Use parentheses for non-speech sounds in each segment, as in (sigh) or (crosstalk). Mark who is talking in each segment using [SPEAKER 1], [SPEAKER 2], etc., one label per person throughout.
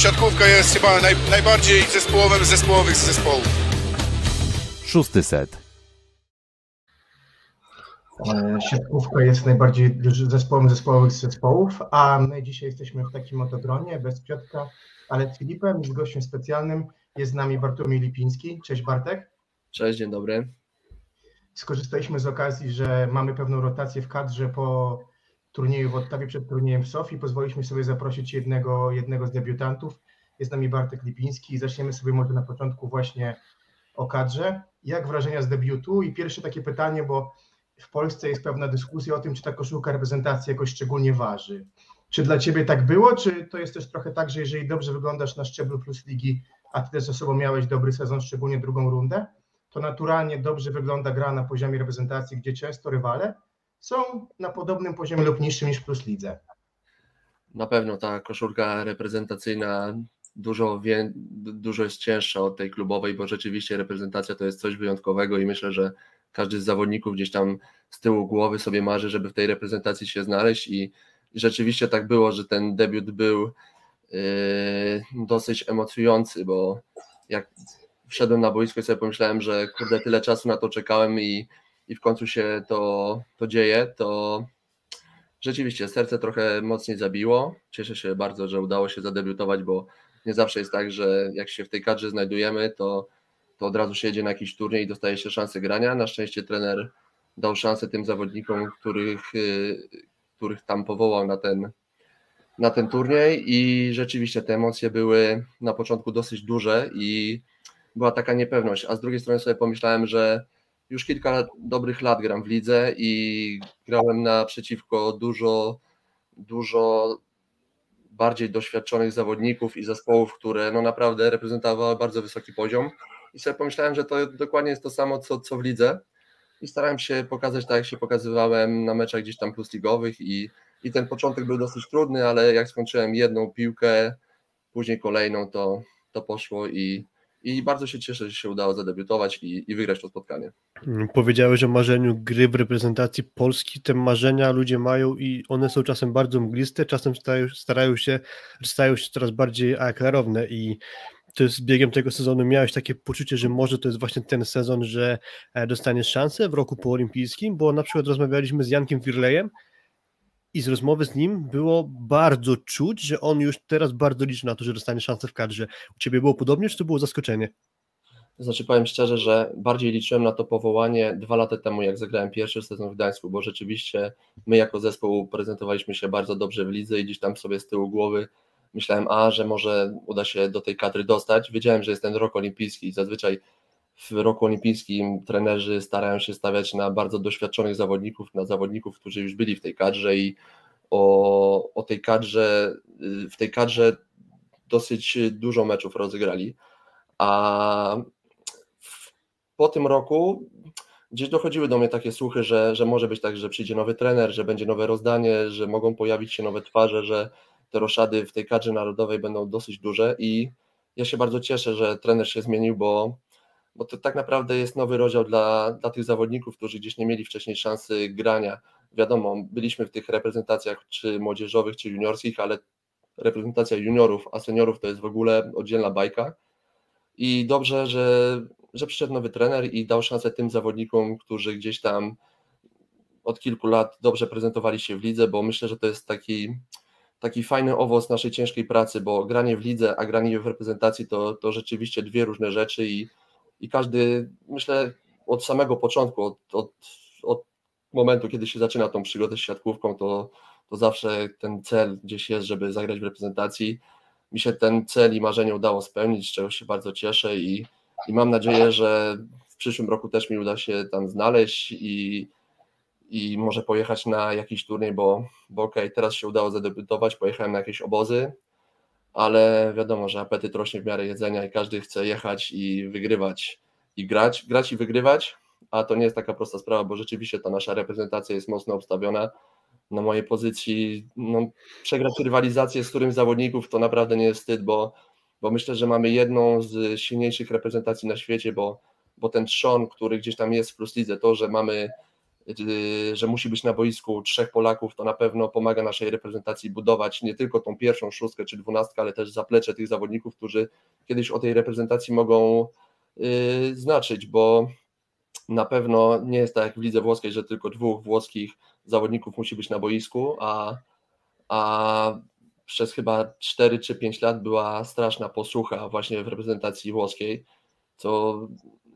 [SPEAKER 1] siatkówka jest chyba naj, najbardziej zespołowym z zespołowych z zespołów.
[SPEAKER 2] Szósty set.
[SPEAKER 3] E, siatkówka jest najbardziej zespołem zespołowych z zespołów, a my dzisiaj jesteśmy w takim oto gronie, bez Piotrka, ale z Filipem i z gościem specjalnym jest z nami Bartłomiej Lipiński. Cześć Bartek.
[SPEAKER 4] Cześć, dzień dobry.
[SPEAKER 3] Skorzystaliśmy z okazji, że mamy pewną rotację w kadrze po turnieju w Ottawie przed turniejem w Sofii. Pozwoliliśmy sobie zaprosić jednego, jednego z debiutantów. Jest z nami Bartek Lipiński i zaczniemy sobie może na początku właśnie o kadrze. Jak wrażenia z debiutu? I pierwsze takie pytanie, bo w Polsce jest pewna dyskusja o tym, czy ta koszulka reprezentacji jakoś szczególnie waży. Czy dla Ciebie tak było, czy to jest też trochę tak, że jeżeli dobrze wyglądasz na szczeblu plus ligi, a Ty też ze sobą miałeś dobry sezon, szczególnie drugą rundę, to naturalnie dobrze wygląda gra na poziomie reprezentacji, gdzie często rywale są na podobnym poziomie lub niższym niż plus lidze.
[SPEAKER 4] Na pewno ta koszulka reprezentacyjna dużo, wie, dużo jest cięższa od tej klubowej, bo rzeczywiście reprezentacja to jest coś wyjątkowego i myślę, że każdy z zawodników gdzieś tam z tyłu głowy sobie marzy, żeby w tej reprezentacji się znaleźć i, rzeczywiście tak było, że ten debiut był yy, dosyć emocjonujący, bo jak wszedłem na boisko i sobie pomyślałem, że kurde, tyle czasu na to czekałem i, i w końcu się to, to dzieje, to rzeczywiście serce trochę mocniej zabiło. Cieszę się bardzo, że udało się zadebiutować, bo nie zawsze jest tak, że jak się w tej kadrze znajdujemy, to, to od razu się jedzie na jakiś turniej i dostaje się szansę grania. Na szczęście trener dał szansę tym zawodnikom, których, y, których tam powołał na ten, na ten turniej i rzeczywiście te emocje były na początku dosyć duże i była taka niepewność, a z drugiej strony sobie pomyślałem, że już kilka dobrych lat gram w lidze i grałem naprzeciwko dużo, dużo bardziej doświadczonych zawodników i zespołów, które no naprawdę reprezentowały bardzo wysoki poziom. I sobie pomyślałem, że to dokładnie jest to samo, co, co w lidze. I starałem się pokazać tak, jak się pokazywałem na meczach gdzieś tam plus ligowych i, i ten początek był dosyć trudny, ale jak skończyłem jedną piłkę, później kolejną, to, to poszło i, i bardzo się cieszę, że się udało zadebiutować i, i wygrać to spotkanie.
[SPEAKER 5] Mm, powiedziałeś o marzeniu gry w reprezentacji Polski. Te marzenia ludzie mają i one są czasem bardzo mgliste, czasem starają, starają się, stają się coraz bardziej klarowne i to z biegiem tego sezonu miałeś takie poczucie, że może to jest właśnie ten sezon, że e, dostaniesz szansę w roku poolimpijskim, bo na przykład rozmawialiśmy z Jankiem Wirlejem, i z rozmowy z nim było bardzo czuć, że on już teraz bardzo liczy na to, że dostanie szansę w kadrze. U Ciebie było podobnie, czy to było zaskoczenie?
[SPEAKER 4] Znaczy powiem szczerze, że bardziej liczyłem na to powołanie dwa lata temu, jak zagrałem pierwszy sezon w Gdańsku, bo rzeczywiście my jako zespół prezentowaliśmy się bardzo dobrze w lidze i gdzieś tam sobie z tyłu głowy myślałem, a, że może uda się do tej kadry dostać. Wiedziałem, że jest ten rok olimpijski i zazwyczaj w roku olimpijskim trenerzy starają się stawiać na bardzo doświadczonych zawodników, na zawodników, którzy już byli w tej kadrze i o, o tej kadrze, w tej kadrze dosyć dużo meczów rozegrali. A w, po tym roku gdzieś dochodziły do mnie takie słuchy, że, że może być tak, że przyjdzie nowy trener, że będzie nowe rozdanie, że mogą pojawić się nowe twarze, że te roszady w tej kadrze narodowej będą dosyć duże i ja się bardzo cieszę, że trener się zmienił, bo bo to tak naprawdę jest nowy rozdział dla, dla tych zawodników, którzy gdzieś nie mieli wcześniej szansy grania. Wiadomo, byliśmy w tych reprezentacjach czy młodzieżowych, czy juniorskich, ale reprezentacja juniorów, a seniorów to jest w ogóle oddzielna bajka. I dobrze, że, że przyszedł nowy trener i dał szansę tym zawodnikom, którzy gdzieś tam od kilku lat dobrze prezentowali się w lidze, bo myślę, że to jest taki, taki fajny owoc naszej ciężkiej pracy, bo granie w lidze, a granie w reprezentacji to, to rzeczywiście dwie różne rzeczy i i każdy, myślę, od samego początku, od, od, od momentu, kiedy się zaczyna tą przygodę z siatkówką, to, to zawsze ten cel gdzieś jest, żeby zagrać w reprezentacji. Mi się ten cel i marzenie udało spełnić, z czego się bardzo cieszę i, i mam nadzieję, że w przyszłym roku też mi uda się tam znaleźć i, i może pojechać na jakiś turniej, bo, bo okej, okay, teraz się udało zadebiutować, pojechałem na jakieś obozy, ale wiadomo, że apetyt rośnie w miarę jedzenia i każdy chce jechać i wygrywać i grać, grać i wygrywać, a to nie jest taka prosta sprawa, bo rzeczywiście ta nasza reprezentacja jest mocno obstawiona. Na mojej pozycji no, przegrać rywalizację z którymś zawodników to naprawdę nie jest wstyd, bo, bo myślę, że mamy jedną z silniejszych reprezentacji na świecie, bo, bo ten trzon, który gdzieś tam jest w Plus Lidze, to, że mamy że musi być na boisku trzech Polaków, to na pewno pomaga naszej reprezentacji budować nie tylko tą pierwszą szóstkę czy dwunastkę, ale też zaplecze tych zawodników, którzy kiedyś o tej reprezentacji mogą yy, znaczyć, bo na pewno nie jest tak jak w lidze włoskiej, że tylko dwóch włoskich zawodników musi być na boisku, a, a przez chyba 4 czy 5 lat była straszna posłucha właśnie w reprezentacji włoskiej, co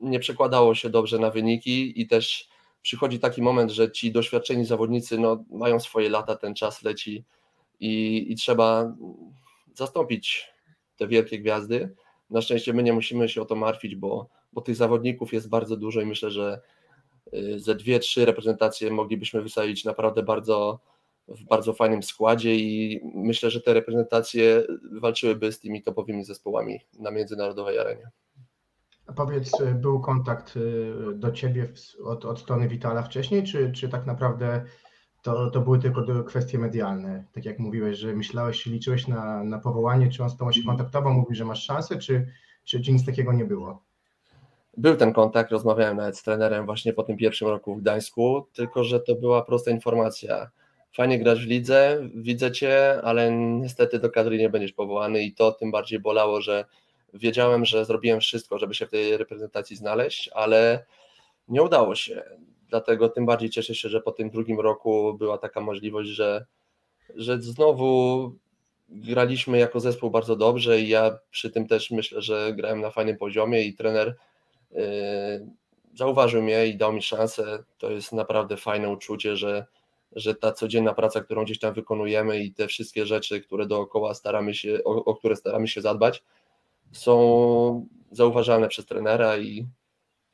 [SPEAKER 4] nie przekładało się dobrze na wyniki i też przychodzi taki moment, że ci doświadczeni zawodnicy no, mają swoje lata, ten czas leci i, i trzeba zastąpić te wielkie gwiazdy. Na szczęście my nie musimy się o to martwić, bo, bo tych zawodników jest bardzo dużo i myślę, że y, ze dwie, trzy reprezentacje moglibyśmy wysadzić naprawdę bardzo, w bardzo fajnym składzie i myślę, że te reprezentacje walczyłyby z tymi topowymi zespołami na międzynarodowej arenie.
[SPEAKER 3] A powiedz, y, był kontakt y, do ciebie od, od strony Witala wcześniej, czy, czy tak naprawdę to, to były tylko kwestie medialne? Tak jak mówiłeś, że myślałeś, liczyłeś na, na powołanie, czy on z tobą się kontaktował, mówił, że masz szansę, czy, czy, czy nic takiego nie było?
[SPEAKER 4] Był ten kontakt, rozmawiałem nawet z trenerem właśnie po tym pierwszym roku w Gdańsku, tylko że to była prosta informacja. Fajnie grasz w lidze, widzę cię, ale niestety do kadry nie będziesz powołany i to tym bardziej bolało, że wiedziałem, że zrobiłem wszystko, żeby się w tej reprezentacji znaleźć, ale nie udało się. Dlatego tym bardziej cieszę się, że po tym drugim roku była taka możliwość, że, że znowu graliśmy jako zespół bardzo dobrze i ja przy tym też myślę, że grałem na fajnym poziomie i trener yy, zauważył mnie i dał mi szansę. To jest naprawdę fajne uczucie, że, że ta codzienna praca, którą gdzieś tam wykonujemy i te wszystkie rzeczy, które dookoła staramy się, o, o które staramy się zadbać, są zauważalne przez trenera i,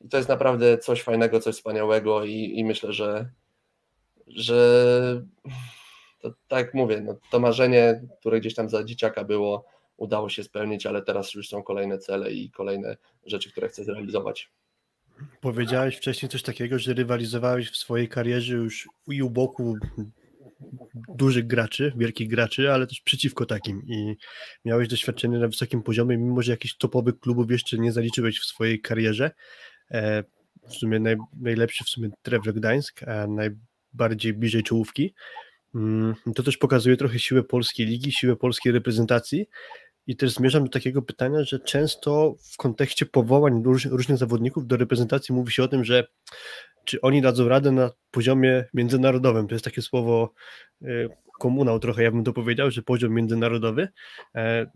[SPEAKER 4] i to jest naprawdę coś fajnego, coś wspaniałego i, i myślę, że, że to, tak jak mówię, no, to marzenie, które gdzieś tam za dzieciaka było, udało się spełnić, ale teraz już są kolejne cele i kolejne rzeczy, które chcę zrealizować.
[SPEAKER 5] Powiedziałeś wcześniej coś takiego, że rywalizowałeś w swojej karierze już i u boku dużych graczy, wielkich graczy, ale też przeciwko takim i miałeś doświadczenie na wysokim poziomie, mimo że jakichś topowych klubów jeszcze nie zaliczyłeś w swojej karierze. E, w sumie naj, najlepszy w sumie Trevor Gdańsk, a najbardziej bliżej czołówki. Mm, to też pokazuje trochę siłę polskiej ligi, siłę polskiej reprezentacji. I też zmierzam do takiego pytania, że często w kontekście powołań różnych zawodników do reprezentacji mówi się o tym, że czy oni dadzą radę na poziomie międzynarodowym. To jest takie słowo y, komunał trochę, ja bym to powiedział, że poziom międzynarodowy. E,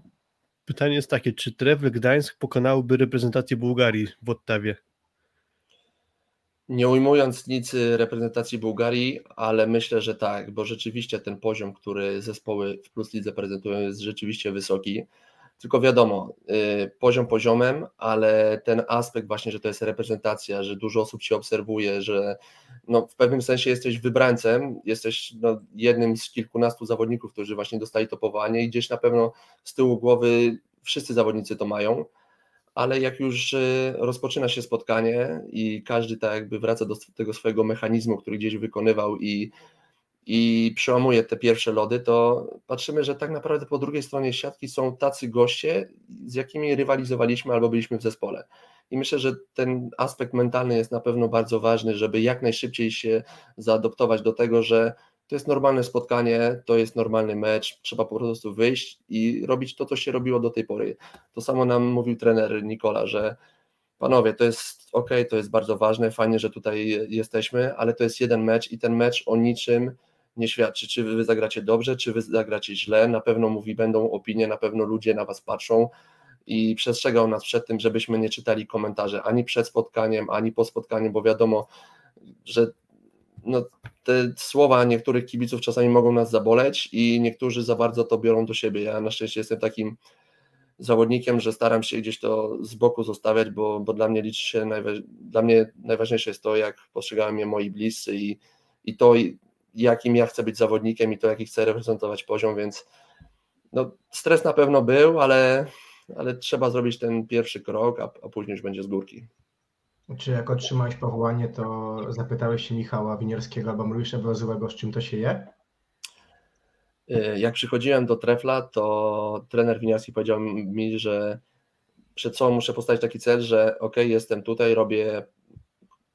[SPEAKER 5] pytanie jest takie, czy Trewle Gdańsk pokonałby reprezentację Bułgarii w Ottawie?
[SPEAKER 4] Nie ujmując nic reprezentacji Bułgarii, ale myślę, że tak, bo rzeczywiście ten poziom, który zespoły w Plus Lidze prezentują jest rzeczywiście wysoki. Tylko wiadomo, y, poziom poziomem, ale ten aspekt właśnie, że to jest reprezentacja, że dużo osób się obserwuje, że no w pewnym sensie jesteś wybrańcem, jesteś no jednym z kilkunastu zawodników, którzy właśnie dostali to powołanie i gdzieś na pewno z tyłu głowy wszyscy zawodnicy to mają, ale jak już y, rozpoczyna się spotkanie i każdy tak jakby wraca do tego swojego mechanizmu, który gdzieś wykonywał i i przełamuje te pierwsze lody, to patrzymy, że tak naprawdę po drugiej stronie siatki są tacy goście, z jakimi rywalizowaliśmy albo byliśmy w zespole. I myślę, że ten aspekt mentalny jest na pewno bardzo ważny, żeby jak najszybciej się zaadoptować do tego, że to jest normalne spotkanie, to jest normalny mecz, trzeba po prostu wyjść i robić to, co się robiło do tej pory. To samo nam mówił trener Nikola, że panowie, to jest ok, to jest bardzo ważne, fajnie, że tutaj jesteśmy, ale to jest jeden mecz i ten mecz o niczym nie świadczy, czy wy zagracie dobrze, czy wy zagracie źle. Na pewno mówi, będą opinie, na pewno ludzie na was patrzą i przestrzegał nas przed tym, żebyśmy nie czytali komentarzy ani przed spotkaniem, ani po spotkaniu, bo wiadomo, że no, te słowa niektórych kibiców czasami mogą nas zaboleć i niektórzy za bardzo to biorą do siebie. Ja na szczęście jestem takim zawodnikiem, że staram się gdzieś to z boku zostawiać, bo, bo dla mnie liczy się, dla mnie najważniejsze jest to, jak postrzegają mnie moi bliscy i, i to, jakim ja chcę być zawodnikiem i to, jaki chcę reprezentować poziom, więc no, stres na pewno był, ale, ale trzeba zrobić ten pierwszy krok, a, a później już będzie z górki.
[SPEAKER 3] Czy jak otrzymałeś powołanie, to zapytałeś się Michała Winierskiego albo Mruisza Brozyłego, z czym to się je?
[SPEAKER 4] Y, jak przychodziłem do Trefla, to trener Winiarski powiedział mi, że przed sobą muszę postawić taki cel, że ok, jestem tutaj, robię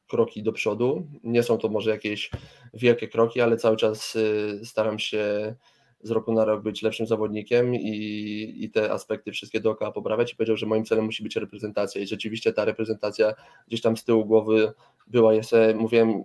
[SPEAKER 4] kroki do przodu. Nie są to może jakieś wielkie kroki, ale cały czas y, staram się z roku na rok być lepszym zawodnikiem i, i te aspekty wszystkie dookoła poprawiać. I powiedział, że moim celem musi być reprezentacja. I rzeczywiście ta reprezentacja gdzieś tam z tyłu głowy była, ja sobie mówiłem,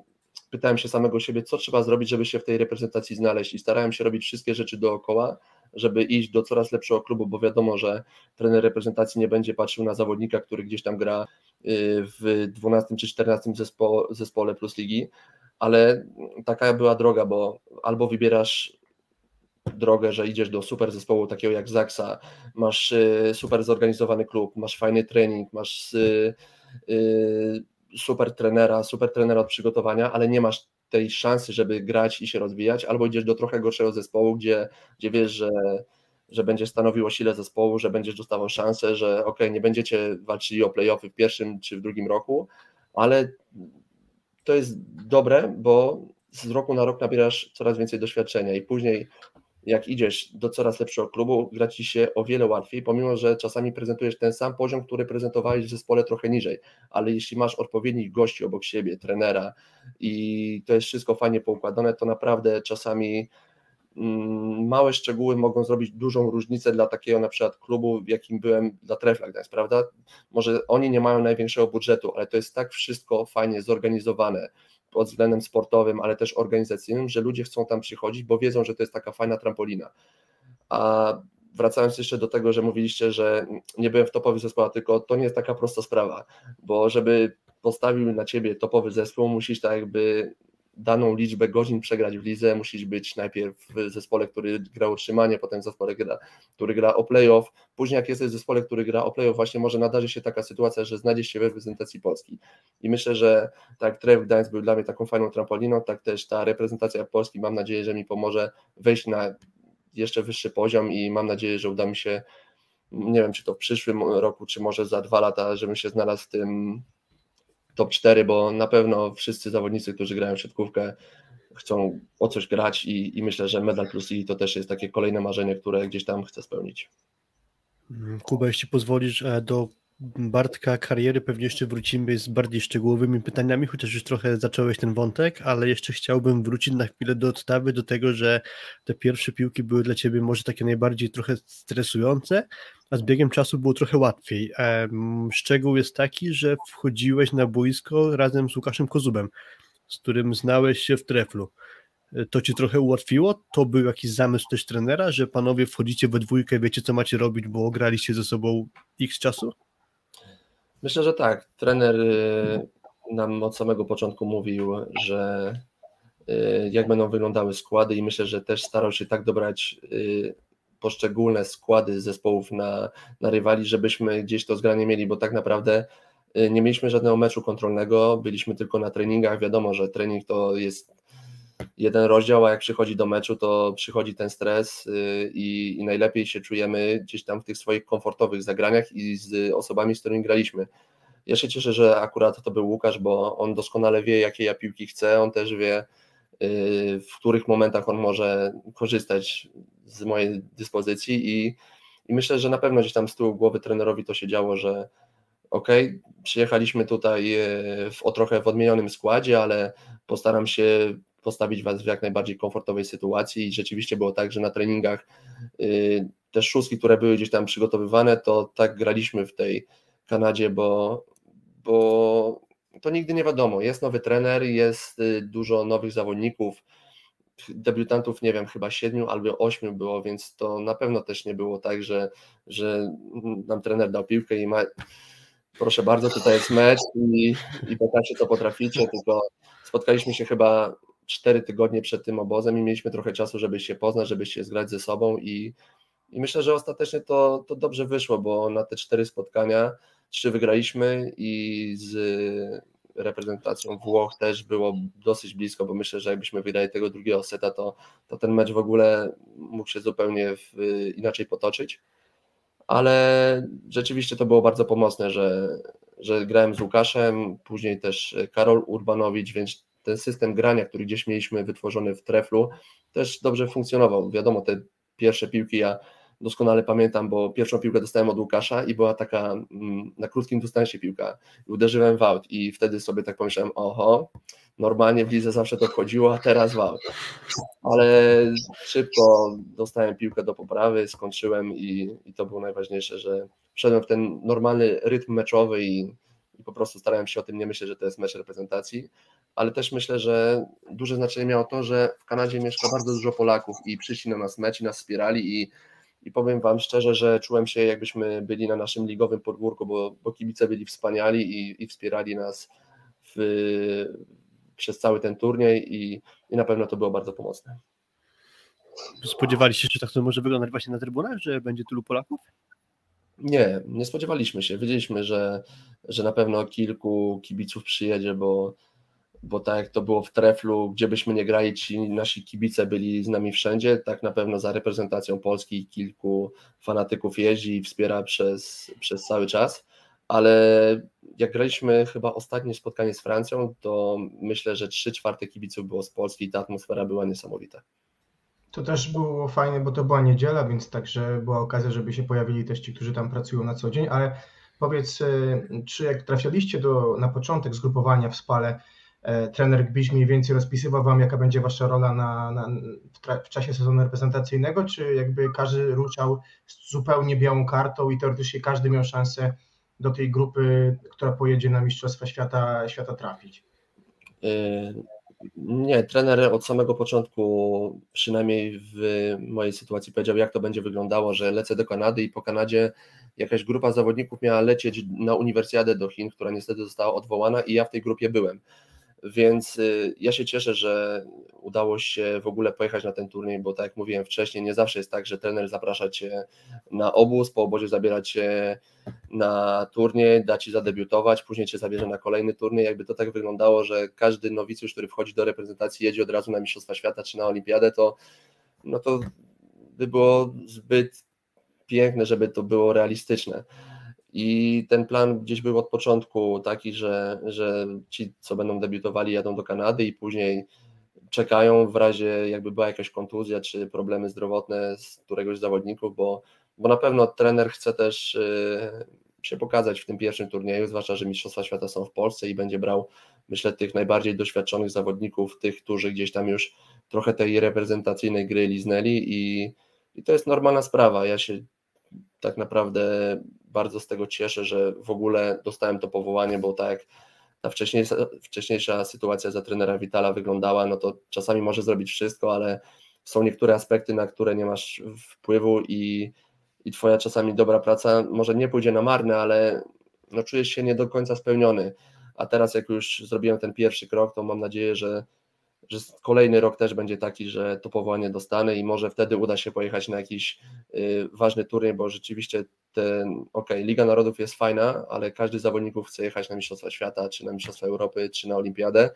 [SPEAKER 4] pytałem się samego siebie, co trzeba zrobić, żeby się w tej reprezentacji znaleźć. I starałem się robić wszystkie rzeczy dookoła, żeby iść do coraz lepszego klubu, bo wiadomo, że trener reprezentacji nie będzie patrzył na zawodnika, który gdzieś tam gra y, w 12 czy 14 zespo, zespole plus ligi, ale taka była droga, bo albo wybierasz drogę, że idziesz do super zespołu takiego jak Zaksa, masz y, super zorganizowany klub, masz fajny trening, masz y, super trenera, super trenera od przygotowania, ale nie masz tej szansy, żeby grać i się rozwijać, albo idziesz do trochę gorszego zespołu, gdzie, gdzie wiesz, że, że będziesz stanowił o sile zespołu, że będziesz dostawał szansę, że ok, nie będziecie walczyli o playoffy w pierwszym czy w drugim roku, ale to jest dobre, bo z roku na rok nabierasz coraz więcej doświadczenia i później jak idziesz do coraz lepszego klubu, gra ci się o wiele łatwiej, pomimo że czasami prezentujesz ten sam poziom, który prezentowałeś w zespole trochę niżej, ale jeśli masz odpowiednich gości obok siebie, trenera i to jest wszystko fajnie poukładane, to naprawdę czasami mm, małe szczegóły mogą zrobić dużą różnicę dla takiego na przykład klubu, jakim byłem dla Trefla Gdańsk, prawda? Może oni nie mają największego budżetu, ale to jest tak wszystko fajnie zorganizowane, pod względem sportowym, ale też organizacyjnym, że ludzie chcą tam przychodzić, bo wiedzą, że to jest taka fajna trampolina. A wracając jeszcze do tego, że mówiliście, że nie byłem w topowych zespołach, tylko to nie jest taka prosta sprawa, bo żeby postawił na ciebie topowy zespół, musisz tak jakby daną liczbę godzin przegrać w lidze, musisz być najpierw w zespole, który gra utrzymanie, potem w zespole, który gra o playoff. Później jak jesteś w zespole, który gra o playoff, właśnie może nadarzy się taka sytuacja, że znajdziesz się w reprezentacji Polski. I myślę, że tak Tref Gdańsk był dla mnie taką fajną trampoliną, tak też ta reprezentacja Polski mam nadzieję, że mi pomoże wejść na jeszcze wyższy poziom i mam nadzieję, że uda mi się nie wiem, czy to w przyszłym roku, czy może za dwa lata, żebym się znalazł w tym top 4, bo na pewno wszyscy zawodnicy, którzy grają w siatkówkę, chcą o coś grać i, i myślę, że Medal Plus i to też jest takie kolejne marzenie, które gdzieś tam chcę spełnić.
[SPEAKER 5] Kuba, jeśli pozwolisz, e, do Bartka kariery pewnie jeszcze wrócimy z bardziej szczegółowymi pytaniami, chociaż już trochę zacząłeś ten wątek, ale jeszcze chciałbym wrócić na chwilę do odstawy, do tego, że te pierwsze piłki były dla Ciebie może takie najbardziej trochę stresujące, a z biegiem czasu było trochę łatwiej. Szczegół jest taki, że wchodziłeś na boisko razem z Łukaszem Kozubem, z którym znałeś się w treflu. To ci trochę ułatwiło? To był jakiś zamysł też trenera, że panowie wchodzicie we dwójkę, wiecie co macie robić, bo graliście ze sobą x czasu?
[SPEAKER 4] Myślę, że tak. Trener y, nam od samego początku mówił, że y, jak będą wyglądały składy i myślę, że też starał się tak dobrać y, poszczególne składy zespołów na, na rywali, żebyśmy gdzieś to zgranie mieli, bo tak naprawdę nie mieliśmy żadnego meczu kontrolnego, byliśmy tylko na treningach. Wiadomo, że trening to jest jeden rozdział, a jak przychodzi do meczu, to przychodzi ten stres y, i, i najlepiej się czujemy gdzieś tam w tych swoich komfortowych zagraniach i z osobami, z którymi graliśmy. Ja się cieszę, że akurat to był Łukasz, bo on doskonale wie, jakie ja piłki chcę, on też wie, y, w których momentach on może korzystać z mojej dyspozycji i, i myślę, że na pewno gdzieś tam z tyłu głowy trenerowi to się działo, że ok, przyjechaliśmy tutaj e, w, o trochę w odmienionym składzie, ale postaram się postawić Was w jak najbardziej komfortowej sytuacji i rzeczywiście było tak, że na treningach y, te szóstki, które były gdzieś tam przygotowywane, to tak graliśmy w tej Kanadzie, bo, bo to nigdy nie wiadomo. Jest nowy trener, jest y, dużo nowych zawodników, debiutantów, nie wiem, chyba siedmiu albo ośmiu było, więc to na pewno też nie było tak, że, że nam trener dał piłkę i ma, proszę bardzo, tutaj jest mecz i, i pokażcie, co potraficie, tylko spotkaliśmy się chyba cztery tygodnie przed tym obozem i mieliśmy trochę czasu, żeby się poznać, żeby się zgrać ze sobą i, i myślę, że ostatecznie to, to dobrze wyszło, bo na te cztery spotkania trzy wygraliśmy i z reprezentacją Włoch też było dosyć blisko, bo myślę, że jakbyśmy wygrali tego drugiego seta, to, to ten mecz w ogóle mógł się zupełnie w, inaczej potoczyć. Ale rzeczywiście to było bardzo pomocne, że, że grałem z Łukaszem, później też Karol Urbanowicz, więc ten system grania, który gdzieś mieliśmy wytworzony w treflu, też dobrze funkcjonował. Wiadomo, te pierwsze piłki ja doskonale pamiętam, bo pierwszą piłkę dostałem od Łukasza i była taka mm, na krótkim dystansie piłka. Uderzyłem w aut i wtedy sobie tak pomyślałem, oho, normalnie w lidze zawsze to wchodziło, a teraz w aut. Ale szybko dostałem piłkę do poprawy, skończyłem i, i to było najważniejsze, że wszedłem w ten normalny rytm meczowy i, i po prostu starałem się o tym nie myśleć, że to jest mecz reprezentacji, ale też myślę, że duże znaczenie miało to, że w Kanadzie mieszka bardzo dużo Polaków i przyszli na nas mecz i nas wspierali i, i powiem Wam szczerze, że czułem się jakbyśmy byli na naszym ligowym podwórku, bo, bo kibice byli wspaniali i, i wspierali nas w, przez cały ten turniej i, i na pewno to było bardzo pomocne.
[SPEAKER 5] Spodziewaliście się, że tak to może wyglądać właśnie na trybunach, że będzie tylu Polaków?
[SPEAKER 4] Nie, nie spodziewaliśmy się. Wiedzieliśmy, że, że na pewno kilku kibiców przyjedzie, bo, bo tak jak to było w treflu, gdzie byśmy nie grali, ci nasi kibice byli z nami wszędzie, tak na pewno za reprezentacją Polski kilku fanatyków jeździ i wspiera przez, przez cały czas, ale jak graliśmy chyba ostatnie spotkanie z Francją, to myślę, że trzy czwarte kibiców było z Polski i ta atmosfera była niesamowita.
[SPEAKER 3] To też było fajne, bo to była niedziela, więc także była okazja, żeby się pojawili też ci, którzy tam pracują na co dzień, ale powiedz, y, czy jak trafialiście do, na początek zgrupowania w Spale, e, trener Gbiś mniej więcej rozpisywał wam, jaka będzie wasza rola na, na w, w, czasie sezonu reprezentacyjnego, czy jakby każdy ruszał z zupełnie białą kartą i teoretycznie każdy miał szansę do tej grupy, która pojedzie na Mistrzostwa Świata, świata trafić?
[SPEAKER 4] Y, nie, trener od samego początku, przynajmniej w mojej sytuacji, powiedział, jak to będzie wyglądało, że lecę do Kanady i po Kanadzie jakaś grupa zawodników miała lecieć na uniwersjadę do Chin, która niestety została odwołana i ja w tej grupie byłem. Więc y, ja się cieszę, że udało się w ogóle pojechać na ten turniej, bo tak jak mówiłem wcześniej, nie zawsze jest tak, że trener zaprasza cię na obóz, po obozie zabiera cię na turniej, da ci zadebiutować, później cię zabierze na kolejny turniej. Jakby to tak wyglądało, że każdy nowicjusz, który wchodzi do reprezentacji, jedzie od razu na Mistrzostwa Świata czy na Olimpiadę, to no to by było zbyt piękne, żeby to było realistyczne. I ten plan gdzieś był od początku taki, że, że ci, co będą debiutowali, jadą do Kanady i później czekają w razie jakby była jakaś kontuzja czy problemy zdrowotne z któregoś z zawodników, bo, bo na pewno trener chce też y, się pokazać w tym pierwszym turnieju, zwłaszcza, że Mistrzostwa Świata są w Polsce i będzie brał, myślę, tych najbardziej doświadczonych zawodników, tych, którzy gdzieś tam już trochę tej reprezentacyjnej gry liznęli i, i to jest normalna sprawa. Ja się tak naprawdę bardzo z tego cieszę, że w ogóle dostałem to powołanie, bo tak jak ta wcześniejsza, wcześniejsza sytuacja za trenera Witala wyglądała, no to czasami może zrobić wszystko, ale są niektóre aspekty, na które nie masz wpływu i, i twoja czasami dobra praca może nie pójdzie na marne, ale no czujesz się nie do końca spełniony. A teraz jak już zrobiłem ten pierwszy krok, to mam nadzieję, że że kolejny rok też będzie taki, że to powołanie dostanę i może wtedy uda się pojechać na jakiś y, ważny turniej, bo rzeczywiście ten, ok, Liga Narodów jest fajna, ale każdy z zawodników chce jechać na Mistrzostwa Świata, czy na Mistrzostwa Europy, czy na Olimpiadę.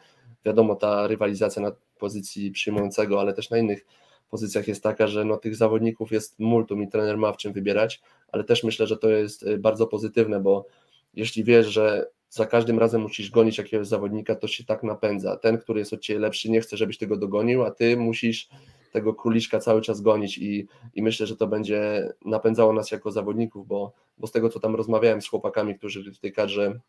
[SPEAKER 4] Wiadomo, ta rywalizacja na pozycji przyjmującego, ale też na innych pozycjach jest taka, że no, tych zawodników jest multum i trener ma w czym wybierać, ale też myślę, że to jest y, bardzo pozytywne, bo jeśli wiesz, że za każdym razem musisz gonić jakiegoś zawodnika, to się tak napędza. Ten, który jest od ciebie lepszy, nie chce, żebyś tego dogonił, a ty musisz tego króliczka cały czas gonić i, i myślę, że to będzie napędzało nas jako zawodników, bo, bo z tego, co tam rozmawiałem z chłopakami, którzy w tej kadrze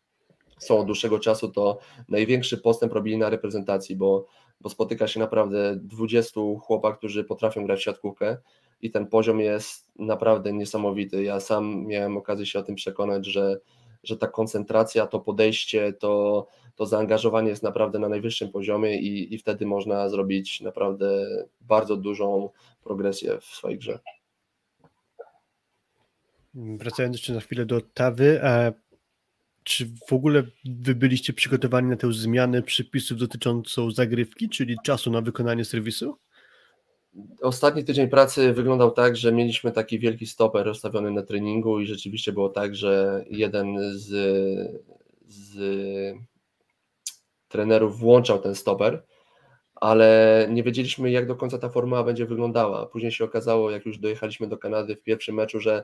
[SPEAKER 4] są od dłuższego czasu, to największy postęp robili na reprezentacji, bo, bo spotyka się naprawdę 20 chłopak, którzy potrafią grać w siatkówkę i ten poziom jest naprawdę niesamowity. Ja sam miałem okazję się o tym przekonać, że że ta koncentracja, to podejście, to, to zaangażowanie jest naprawdę na najwyższym poziomie i, i wtedy można zrobić naprawdę bardzo dużą progresję w swojej grze.
[SPEAKER 5] Wracając jeszcze na chwilę do Tawy, a czy w ogóle wy byliście przygotowani na tę zmianę przepisów dotyczącą zagrywki, czyli czasu na wykonanie serwisu?
[SPEAKER 4] Ostatni tydzień pracy wyglądał tak, że mieliśmy taki wielki stoper rozstawiony na treningu i rzeczywiście było tak, że jeden z, z trenerów włączał ten stoper, ale nie wiedzieliśmy, jak do końca ta formuła będzie wyglądała. Później się okazało, jak już dojechaliśmy do Kanady w pierwszym meczu, że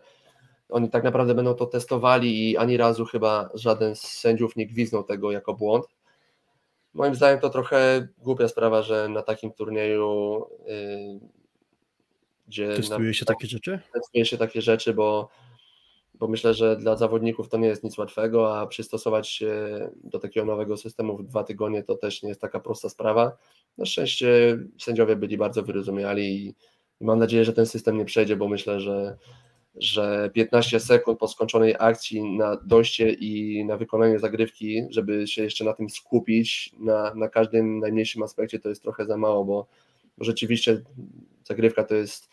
[SPEAKER 4] oni tak naprawdę będą to testowali i ani razu chyba żaden z sędziów nie gwiznął tego jako błąd. Moim zdaniem to trochę głupia sprawa, że na takim turnieju y, gdzie
[SPEAKER 5] Testuje się takie rzeczy?
[SPEAKER 4] Testuje się takie rzeczy, bo, bo myślę, że dla zawodników to nie jest nic łatwego, a przystosować się do takiego nowego systemu w dwa tygodnie to też nie jest taka prosta sprawa. Na szczęście sędziowie byli bardzo wyrozumiali i, i mam nadzieję, że ten system nie przejdzie, bo myślę, że że 15 sekund po skończonej akcji na dojście i na wykonanie zagrywki, żeby się jeszcze na tym skupić, na, na każdym najmniejszym aspekcie, to jest trochę za mało, bo, rzeczywiście zagrywka to jest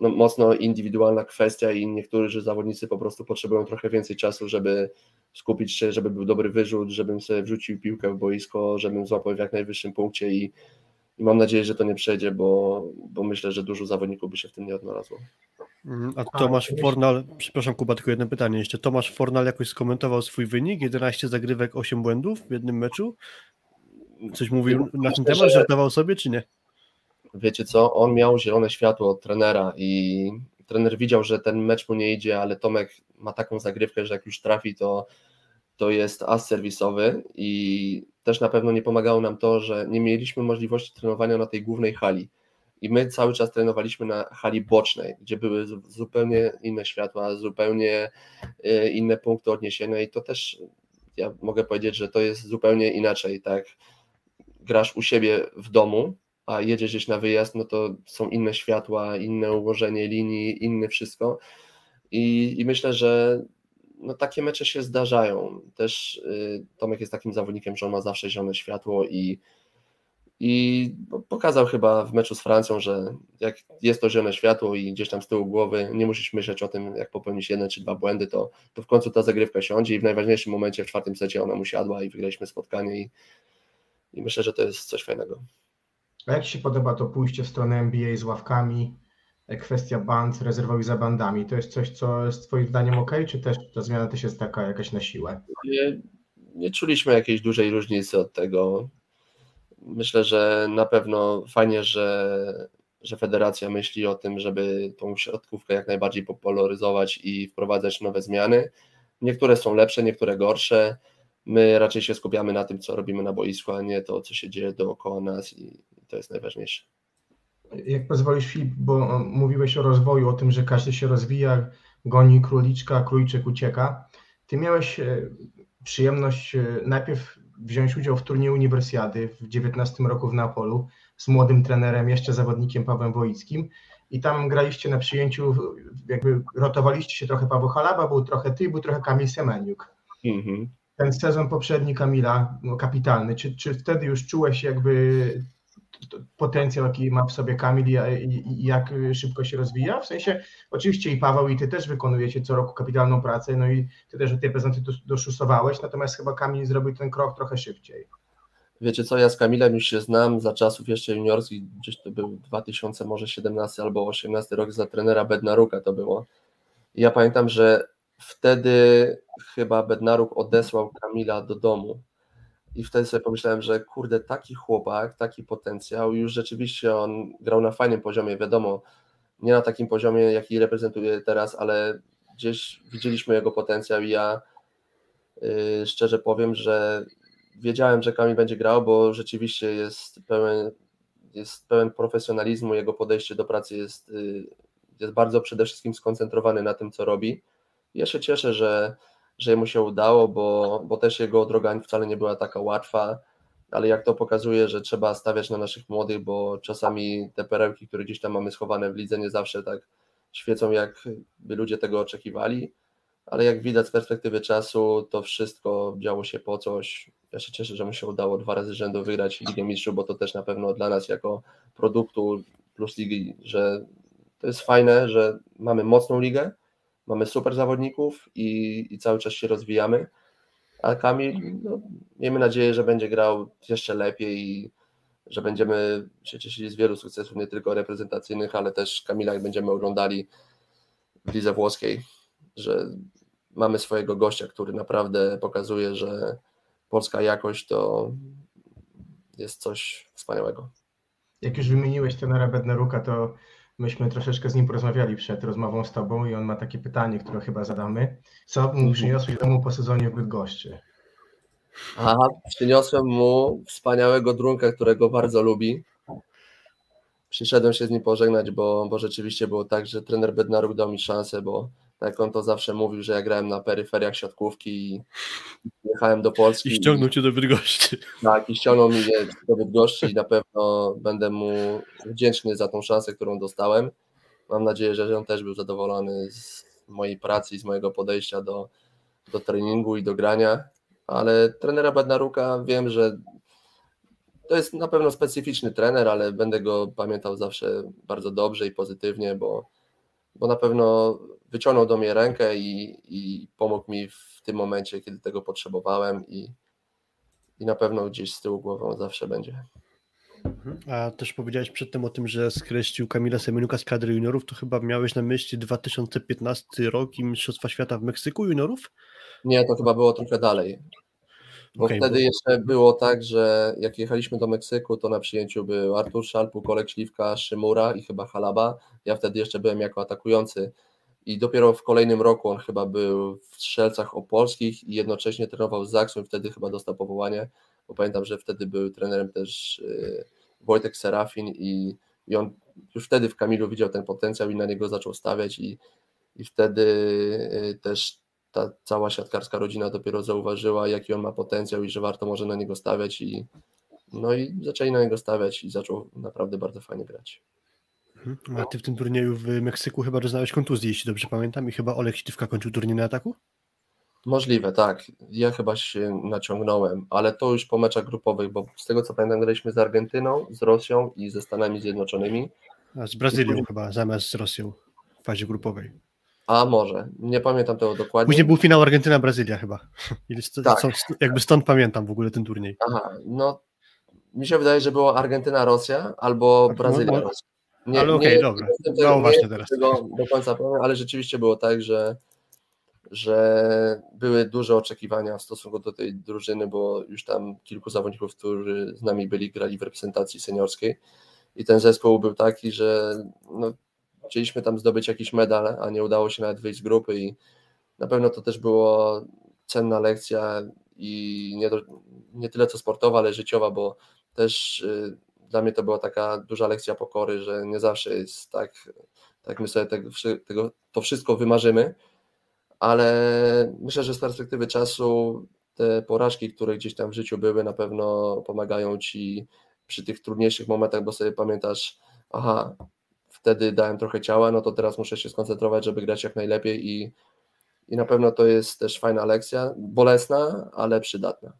[SPEAKER 4] no, mocno indywidualna kwestia i niektórzy zawodnicy po prostu potrzebują trochę więcej czasu, żeby skupić się, żeby był dobry wyrzut, żebym sobie wrzucił piłkę w boisko, żebym złapał w jak najwyższym punkcie i, i mam nadzieję, że to nie przejdzie, bo, bo myślę, że dużo zawodników by się w tym nie odnalazło.
[SPEAKER 5] Mhm, a Tomasz Fornal, przepraszam Kuba, tylko jedno pytanie jeszcze. Tomasz Fornal jakoś skomentował swój wynik, 11 zagrywek, 8 błędów w jednym meczu? Coś mówił na ten temat, żartował sobie, czy nie?
[SPEAKER 4] Wiecie co, on miał zielone światło od trenera i trener widział, że ten mecz mu nie idzie, ale Tomek ma taką zagrywkę, że jak już trafi, to, to jest as serwisowy i też na pewno nie pomagało nam to, że nie mieliśmy możliwości trenowania na tej głównej hali. I my cały czas trenowaliśmy na hali bocznej, gdzie były zupełnie inne światła, zupełnie y, inne punkty odniesienia i to też ja mogę powiedzieć, że to jest zupełnie inaczej, tak? Grasz u siebie w domu, a jedziesz gdzieś na wyjazd, no to są inne światła, inne ułożenie linii, inne wszystko. I, i myślę, że no takie mecze się zdarzają. Też y, Tomek jest takim zawodnikiem, że on ma zawsze zielone światło i i pokazał chyba w meczu z Francją, że jak jest to zielone światło i gdzieś tam z tyłu głowy nie musisz myśleć o tym, jak popełnić jeden czy dwa błędy, to, to w końcu ta zagrywka siądzie i w najważniejszym momencie w czwartym secie ona mu siadła i wygraliśmy spotkanie i, i myślę, że to jest coś fajnego.
[SPEAKER 3] A jak Ci się podoba to pójście w stronę NBA z ławkami, kwestia band, rezerwowych za bandami, to jest coś, co jest Twoim zdaniem ok, czy też ta zmiana też jest taka jakaś na siłę?
[SPEAKER 4] Nie, nie czuliśmy jakiejś dużej różnicy od tego myślę, że na pewno fajnie, że, że federacja myśli o tym, żeby tą środkówkę jak najbardziej popularyzować i wprowadzać nowe zmiany. Niektóre są lepsze, niektóre gorsze. My raczej się skupiamy na tym, co robimy na boisku, a nie to, co się dzieje dookoła nas i to jest najważniejsze.
[SPEAKER 3] Jak pozwolisz, Filip, bo mówiłeś o rozwoju, o tym, że każdy się rozwija, goni króliczka, króliczek ucieka. Ty miałeś e, przyjemność e, najpierw wziąć udział w turnieju Uniwersjady w 19 roku w Neapolu z młodym trenerem, jeszcze zawodnikiem Pawłem Wojickim i tam graliście na przyjęciu, jakby rotowaliście się trochę Paweł Halaba, był trochę ty, był trochę Kamil Semeniuk. Mhm. Ten sezon poprzedni Kamila, no, kapitalny, czy, czy wtedy już czułeś jakby potencjał, jaki ma w sobie Kamil i, jak szybko się rozwija. W sensie, oczywiście i Paweł, i ty też wykonujecie co roku kapitalną pracę, no i ty też tej prezentacji doszusowałeś, natomiast chyba Kamil zrobił ten krok trochę szybciej.
[SPEAKER 4] Wiecie co, ja z Kamilem już się znam za czasów jeszcze juniorskich, gdzieś to był 2000, może 17 albo 18 rok za trenera Bednaruka to było. I ja pamiętam, że wtedy chyba Bednaruk odesłał Kamila do domu i wtedy sobie pomyślałem, że kurde, taki chłopak, taki potencjał, już rzeczywiście on grał na fajnym poziomie, wiadomo, nie na takim poziomie, jaki reprezentuje teraz, ale gdzieś widzieliśmy jego potencjał i ja yy, szczerze powiem, że wiedziałem, że Kamil będzie grał, bo rzeczywiście jest pełen, jest pełen profesjonalizmu, jego podejście do pracy jest, yy, jest bardzo przede wszystkim skoncentrowany na tym, co robi. Ja się cieszę, że że mu się udało, bo, bo też jego droga wcale nie była taka łatwa, ale jak to pokazuje, że trzeba stawiać na naszych młodych, bo czasami te perełki, które gdzieś tam mamy schowane w lidze, nie zawsze tak świecą, jak by ludzie tego oczekiwali, ale jak widać z perspektywy czasu, to wszystko działo się po coś. Ja się cieszę, że mu się udało dwa razy rzędu wygrać Ligę Mistrzów, bo to też na pewno dla nas jako produktu plus ligi, że to jest fajne, że mamy mocną ligę, mamy super zawodników i, i cały czas się rozwijamy. A Kamil, no, miejmy nadzieję, że będzie grał jeszcze lepiej i że będziemy się cieszyli z wielu sukcesów, nie tylko reprezentacyjnych, ale też Kamila, będziemy oglądali w lidze włoskiej, że mamy swojego gościa, który naprawdę pokazuje, że polska jakość to jest coś wspaniałego.
[SPEAKER 3] Jak już wymieniłeś tenera Bednaruka, to myśmy troszeczkę z nim porozmawiali przed rozmową z tobą i on ma takie pytanie, które chyba zadamy. Co mu mhm. przyniosłeś domu po sezonie w Bydgoszczy?
[SPEAKER 4] Aha, przyniosłem mu wspaniałego drunka, którego bardzo lubi. przyszedłem się z nim pożegnać, bo, bo rzeczywiście było tak, że trener Bednaruk dał mi szansę, bo jak on to zawsze mówił, że ja grałem na peryferiach siatkówki i jechałem do Polski.
[SPEAKER 5] I ściągnął cię do Bydgoszczy.
[SPEAKER 4] Tak, i ściągnął mnie do Bydgoszczy i na pewno będę mu wdzięczny za tą szansę, którą dostałem. Mam nadzieję, że on też był zadowolony z mojej pracy i z mojego podejścia do, do treningu i do grania, ale trenera Bednaruka wiem, że to jest na pewno specyficzny trener, ale będę go pamiętał zawsze bardzo dobrze i pozytywnie, bo, bo na pewno wyciągnął do mnie rękę i, i pomógł mi w tym momencie, kiedy tego potrzebowałem i, i na pewno gdzieś z tyłu głową zawsze będzie.
[SPEAKER 5] A też powiedziałeś przedtem o tym, że skreślił Kamila Semeniuka z kadry juniorów, to chyba miałeś na myśli 2015 rok i Mistrzostwa Świata w Meksyku juniorów?
[SPEAKER 4] Nie, to chyba było trochę dalej. Bo
[SPEAKER 5] Okay,
[SPEAKER 4] wtedy
[SPEAKER 5] bo-
[SPEAKER 4] jeszcze było tak, że jak jechaliśmy do Meksyku, to na przyjęciu był Artur Szalpu, Kolek Śliwka, Szymura i chyba Halaba. Ja wtedy jeszcze byłem jako atakujący i dopiero w kolejnym roku on chyba był w Strzelcach Opolskich i jednocześnie trenował z Zaksą i wtedy chyba dostał powołanie, bo pamiętam, że wtedy był trenerem też y, Wojtek Serafin i, i on już wtedy w Kamilu widział ten potencjał i na niego zaczął stawiać i, i wtedy y, też ta cała siatkarska rodzina dopiero zauważyła, jaki on ma potencjał i że warto może na niego stawiać i no i zaczęli na niego stawiać i zaczął naprawdę bardzo fajnie grać.
[SPEAKER 5] Mhm. A ty w tym turnieju w Meksyku chyba doznałeś kontuzji, jeśli dobrze pamiętam, i chyba Olek Śliwka kończył turniej na ataku?
[SPEAKER 4] Możliwe, tak. Ja chyba się naciągnąłem, ale to już po meczach grupowych, bo z tego co pamiętam graliśmy z Argentyną, z Rosją i ze Stanami Zjednoczonymi.
[SPEAKER 5] A z Brazylią chyba, zamiast z Rosją w fazie grupowej.
[SPEAKER 4] A może, nie pamiętam tego dokładnie.
[SPEAKER 5] Później był finał Argentyna-Brazylia chyba. (laughs)
[SPEAKER 4] Tak.
[SPEAKER 5] jakby stąd pamiętam w ogóle ten turniej.
[SPEAKER 4] Aha, no mi się wydaje, że było Argentyna-Rosja albo
[SPEAKER 5] Tak,
[SPEAKER 4] Rosja.
[SPEAKER 5] ale okej,
[SPEAKER 4] nie
[SPEAKER 5] dobra.
[SPEAKER 4] tego-
[SPEAKER 5] No,
[SPEAKER 4] nie
[SPEAKER 5] właśnie teraz.
[SPEAKER 4] tego do końca pewien, ale rzeczywiście było tak, że, że były duże oczekiwania w stosunku do tej drużyny, bo już tam kilku zawodników, którzy z nami byli, grali w reprezentacji seniorskiej i ten zespół był taki, że no, chcieliśmy tam zdobyć jakiś medal, a nie udało się nawet wyjść z grupy i na pewno to też było cenna lekcja i nie, do, nie tyle co sportowa, ale życiowa, bo też y, dla mnie to była taka duża lekcja pokory, że nie zawsze jest tak, tak my sobie tego, tego, to wszystko wymarzymy, ale myślę, że z perspektywy czasu te porażki, które gdzieś tam w życiu były, na pewno pomagają ci przy tych trudniejszych momentach, bo sobie pamiętasz, aha, wtedy dałem trochę ciała, no to teraz muszę się skoncentrować, żeby grać jak najlepiej i, i na pewno to jest też fajna lekcja, bolesna, ale przydatna.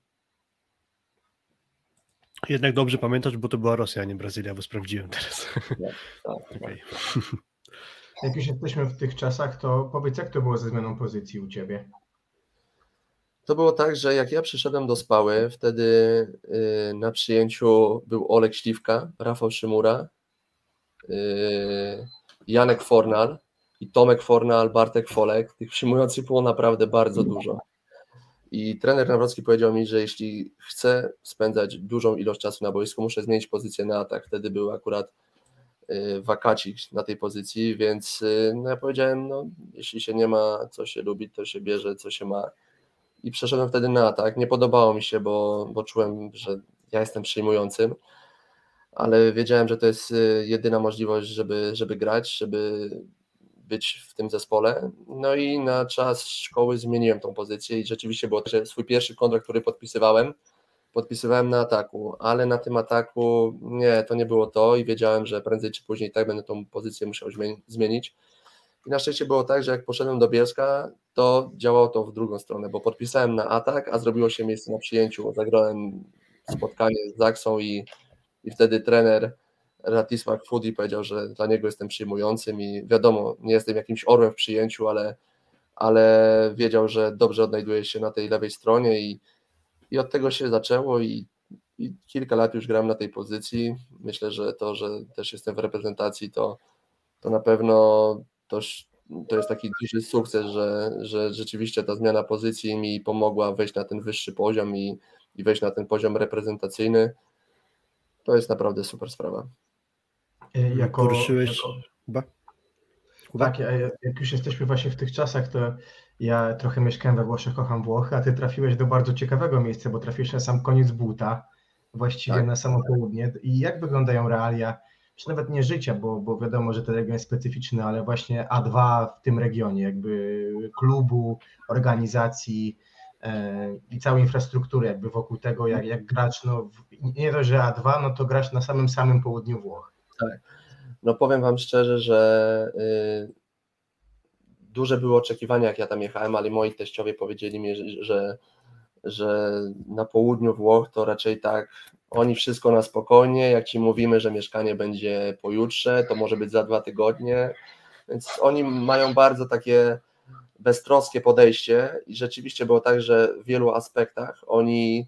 [SPEAKER 5] Jednak dobrze pamiętasz, bo to była Rosja, a nie Brazylia, bo sprawdziłem teraz.
[SPEAKER 4] Tak,
[SPEAKER 5] Okej.
[SPEAKER 3] Jak już jesteśmy w tych czasach, to powiedz, jak to było ze zmianą pozycji u Ciebie?
[SPEAKER 4] To było tak, że jak ja przyszedłem do Spały, wtedy y, na przyjęciu był Olek Śliwka, Rafał Szymura, y, Janek Fornal i Tomek Fornal, Bartek Folek. Tych przyjmujących było naprawdę bardzo dużo. I trener Nawrocki powiedział mi, że jeśli chcę spędzać dużą ilość czasu na boisku, muszę zmienić pozycję na atak. Wtedy był akurat y, wakacik na tej pozycji, więc y, no ja powiedziałem, no jeśli się nie ma, co się lubi, to się bierze, co się ma i przeszedłem wtedy na atak. Nie podobało mi się, bo, bo czułem, że ja jestem przyjmującym, ale wiedziałem, że to jest y, jedyna możliwość, żeby, żeby grać, żeby być w tym zespole. No i na czas szkoły zmieniłem tą pozycję i rzeczywiście było tak, że swój pierwszy kontrakt, który podpisywałem, podpisywałem na ataku, ale na tym ataku nie, to nie było to i wiedziałem, że prędzej czy później tak będę tą pozycję musiał zmieni- zmienić. I na szczęście było tak, że jak poszedłem do Bielska, to działało to w drugą stronę, bo podpisałem na atak, a zrobiło się miejsce na przyjęciu. Zagrałem spotkanie z Zaksą i, i wtedy trener Ratismak Fudi powiedział, że dla niego jestem przyjmującym i wiadomo, nie jestem jakimś orłem w przyjęciu, ale, ale wiedział, że dobrze odnajduję się na tej lewej stronie i, i od tego się zaczęło i, i kilka lat już gram na tej pozycji. Myślę, że to, że też jestem w reprezentacji, to, to na pewno to, to jest taki duży sukces, że, że rzeczywiście ta zmiana pozycji mi pomogła wejść na ten wyższy poziom i, i wejść na ten poziom reprezentacyjny. To jest naprawdę super sprawa.
[SPEAKER 3] Y, Jako,
[SPEAKER 5] Poruszyłeś
[SPEAKER 3] jako?
[SPEAKER 5] Kuba?
[SPEAKER 3] tak, ja- jak już jesteśmy właśnie w tych czasach, to ja trochę mieszkałem we Włoszech, kocham Włochy, a Ty trafiłeś do bardzo ciekawego miejsca, bo trafiłeś na sam koniec buta, właściwie
[SPEAKER 4] Tak.
[SPEAKER 3] na samo południe. I jak wyglądają realia czy nawet nie życia, bo, bo wiadomo, że ten region jest specyficzny, ale właśnie A2 w tym regionie, jakby klubu, organizacji e, i całej infrastruktury jakby wokół tego, jak, jak gracz, no nie to, że A2, no to gracz na samym samym południu Włoch.
[SPEAKER 4] Tak. No powiem Wam szczerze, że y, duże były oczekiwania, jak ja tam jechałem, ale moi teściowie powiedzieli mi, że, że na południu Włoch to raczej tak, oni wszystko na spokojnie, jak Ci mówimy, że mieszkanie będzie pojutrze, to może być za dwa tygodnie, więc oni mają bardzo takie beztroskie podejście i rzeczywiście było tak, że w wielu aspektach oni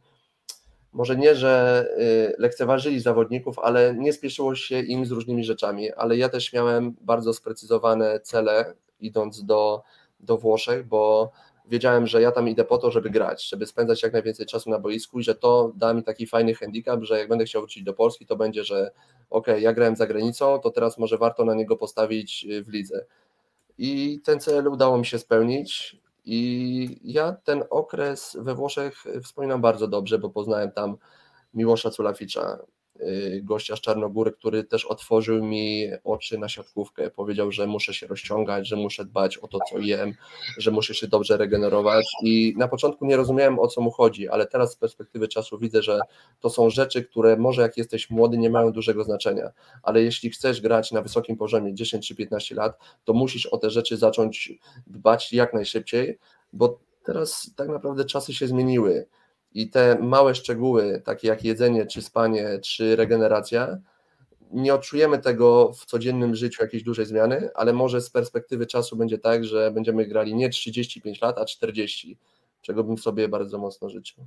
[SPEAKER 4] może nie, że y, lekceważyli zawodników, ale nie spieszyło się im z różnymi rzeczami, ale ja też miałem bardzo sprecyzowane cele idąc do, do Włoszech, bo wiedziałem, że ja tam idę po to, żeby grać, żeby spędzać jak najwięcej czasu na boisku i że to da mi taki fajny handicap, że jak będę chciał wrócić do Polski, to będzie, że ok, ja grałem za granicą, to teraz może warto na niego postawić y, w lidze. I ten cel udało mi się spełnić. I ja ten okres we Włoszech wspominam bardzo dobrze, bo poznałem tam Miłosza Culaficza, gościa z Czarnogóry, który też otworzył mi oczy na siatkówkę. Powiedział, że muszę się rozciągać, że muszę dbać o to, co jem, że muszę się dobrze regenerować. I na początku nie rozumiałem, o co mu chodzi, ale teraz z perspektywy czasu widzę, że to są rzeczy, które może jak jesteś młody, nie mają dużego znaczenia, ale jeśli chcesz grać na wysokim poziomie 10 czy 15 lat, to musisz o te rzeczy zacząć dbać jak najszybciej, bo teraz tak naprawdę czasy się zmieniły i te małe szczegóły, takie jak jedzenie, czy spanie, czy regeneracja, nie odczujemy tego w codziennym życiu jakiejś dużej zmiany, ale może z perspektywy czasu będzie tak, że będziemy grali nie 35 lat, a 40, czego bym sobie bardzo mocno życzył.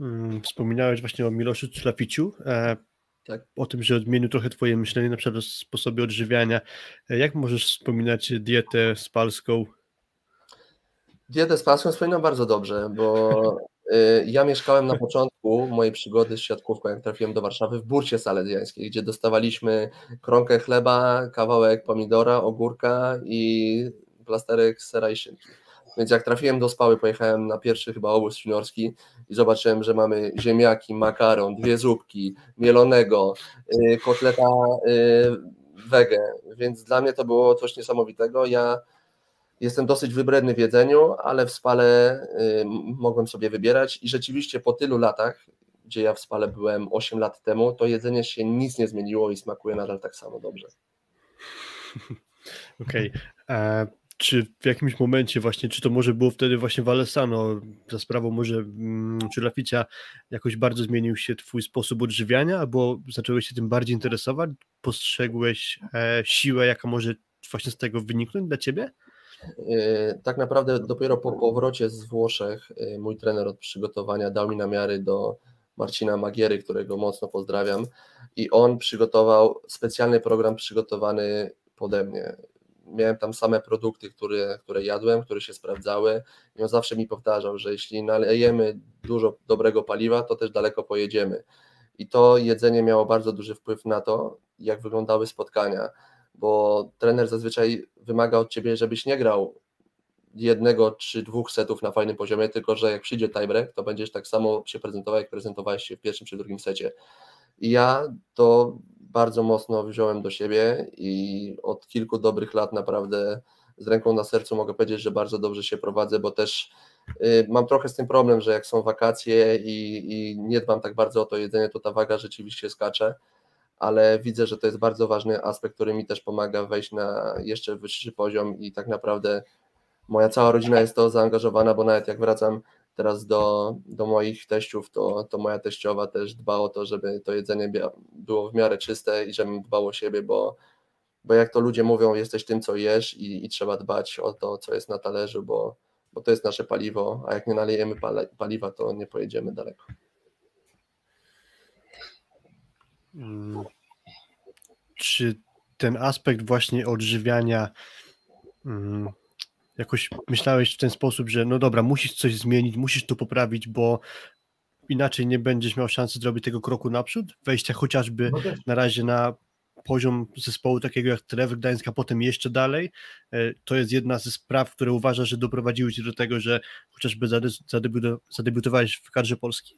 [SPEAKER 5] Mm, wspominałeś właśnie o Miloszu Czlaficiu, e,
[SPEAKER 4] tak.
[SPEAKER 5] o tym, że odmienił trochę twoje myślenie na przykład o sposobie odżywiania. E, jak możesz wspominać dietę spalską
[SPEAKER 4] Dietę z pasją wspominam bardzo dobrze, bo y, ja mieszkałem na początku mojej przygody z siatkówką, jak trafiłem do Warszawy, w burcie salezjańskiej, gdzie dostawaliśmy kromkę chleba, kawałek pomidora, ogórka i plasterek sera i szynki. Więc jak trafiłem do Spały, pojechałem na pierwszy chyba obóz juniorski i zobaczyłem, że mamy ziemniaki, makaron, dwie zupki, mielonego, y, kotleta y, wege, więc dla mnie to było coś niesamowitego. Ja Jestem dosyć wybredny w jedzeniu, ale w spale y, mogłem sobie wybierać i rzeczywiście po tylu latach, gdzie ja w spale byłem 8 lat temu, to jedzenie się nic nie zmieniło i smakuje nadal tak samo dobrze. (laughs)
[SPEAKER 5] Okej. Okay. Czy w jakimś momencie właśnie, czy to może było wtedy właśnie Walesano, za sprawą może mm, czy Laficia jakoś bardzo zmienił się twój sposób odżywiania, albo zacząłeś się tym bardziej interesować? Postrzegłeś e, siłę, jaka może właśnie z tego wyniknąć dla ciebie?
[SPEAKER 4] Y, tak naprawdę dopiero po powrocie z Włoszech y, mój trener od przygotowania dał mi namiary do Marcina Magiery, którego mocno pozdrawiam i on przygotował specjalny program przygotowany pode mnie. Miałem tam same produkty, które, które jadłem, które się sprawdzały i on zawsze mi powtarzał, że jeśli nalejemy dużo dobrego paliwa, to też daleko pojedziemy. I to jedzenie miało bardzo duży wpływ na to, jak wyglądały spotkania bo trener zazwyczaj wymaga od ciebie, żebyś nie grał jednego czy dwóch setów na fajnym poziomie, tylko że jak przyjdzie tiebreak, to będziesz tak samo się prezentował, jak prezentowałeś się w pierwszym czy drugim secie. I ja to bardzo mocno wziąłem do siebie i od kilku dobrych lat naprawdę z ręką na sercu mogę powiedzieć, że bardzo dobrze się prowadzę, bo też y, mam trochę z tym problem, że jak są wakacje i, i nie dbam tak bardzo o to jedzenie, to ta waga rzeczywiście skacze ale widzę, że to jest bardzo ważny aspekt, który mi też pomaga wejść na jeszcze wyższy poziom i tak naprawdę moja cała rodzina jest to zaangażowana, bo nawet jak wracam teraz do, do moich teściów, to, to moja teściowa też dba o to, żeby to jedzenie było w miarę czyste i żebym dbał o siebie, bo, bo jak to ludzie mówią, jesteś tym, co jesz i, i trzeba dbać o to, co jest na talerzu, bo, bo to jest nasze paliwo, a jak nie nalejemy paliwa, to nie pojedziemy daleko.
[SPEAKER 5] Mm. Czy ten aspekt właśnie odżywiania mm, jakoś myślałeś w ten sposób, że no dobra, musisz coś zmienić, musisz to poprawić, bo inaczej nie będziesz miał szansy zrobić tego kroku naprzód, wejścia chociażby no na razie na poziom zespołu takiego jak Trevor Gdańsk, a potem jeszcze dalej. E, to jest jedna ze spraw, które uważa, że doprowadziły cię do tego, że chociażby zadebiutowałeś w kadrze Polski.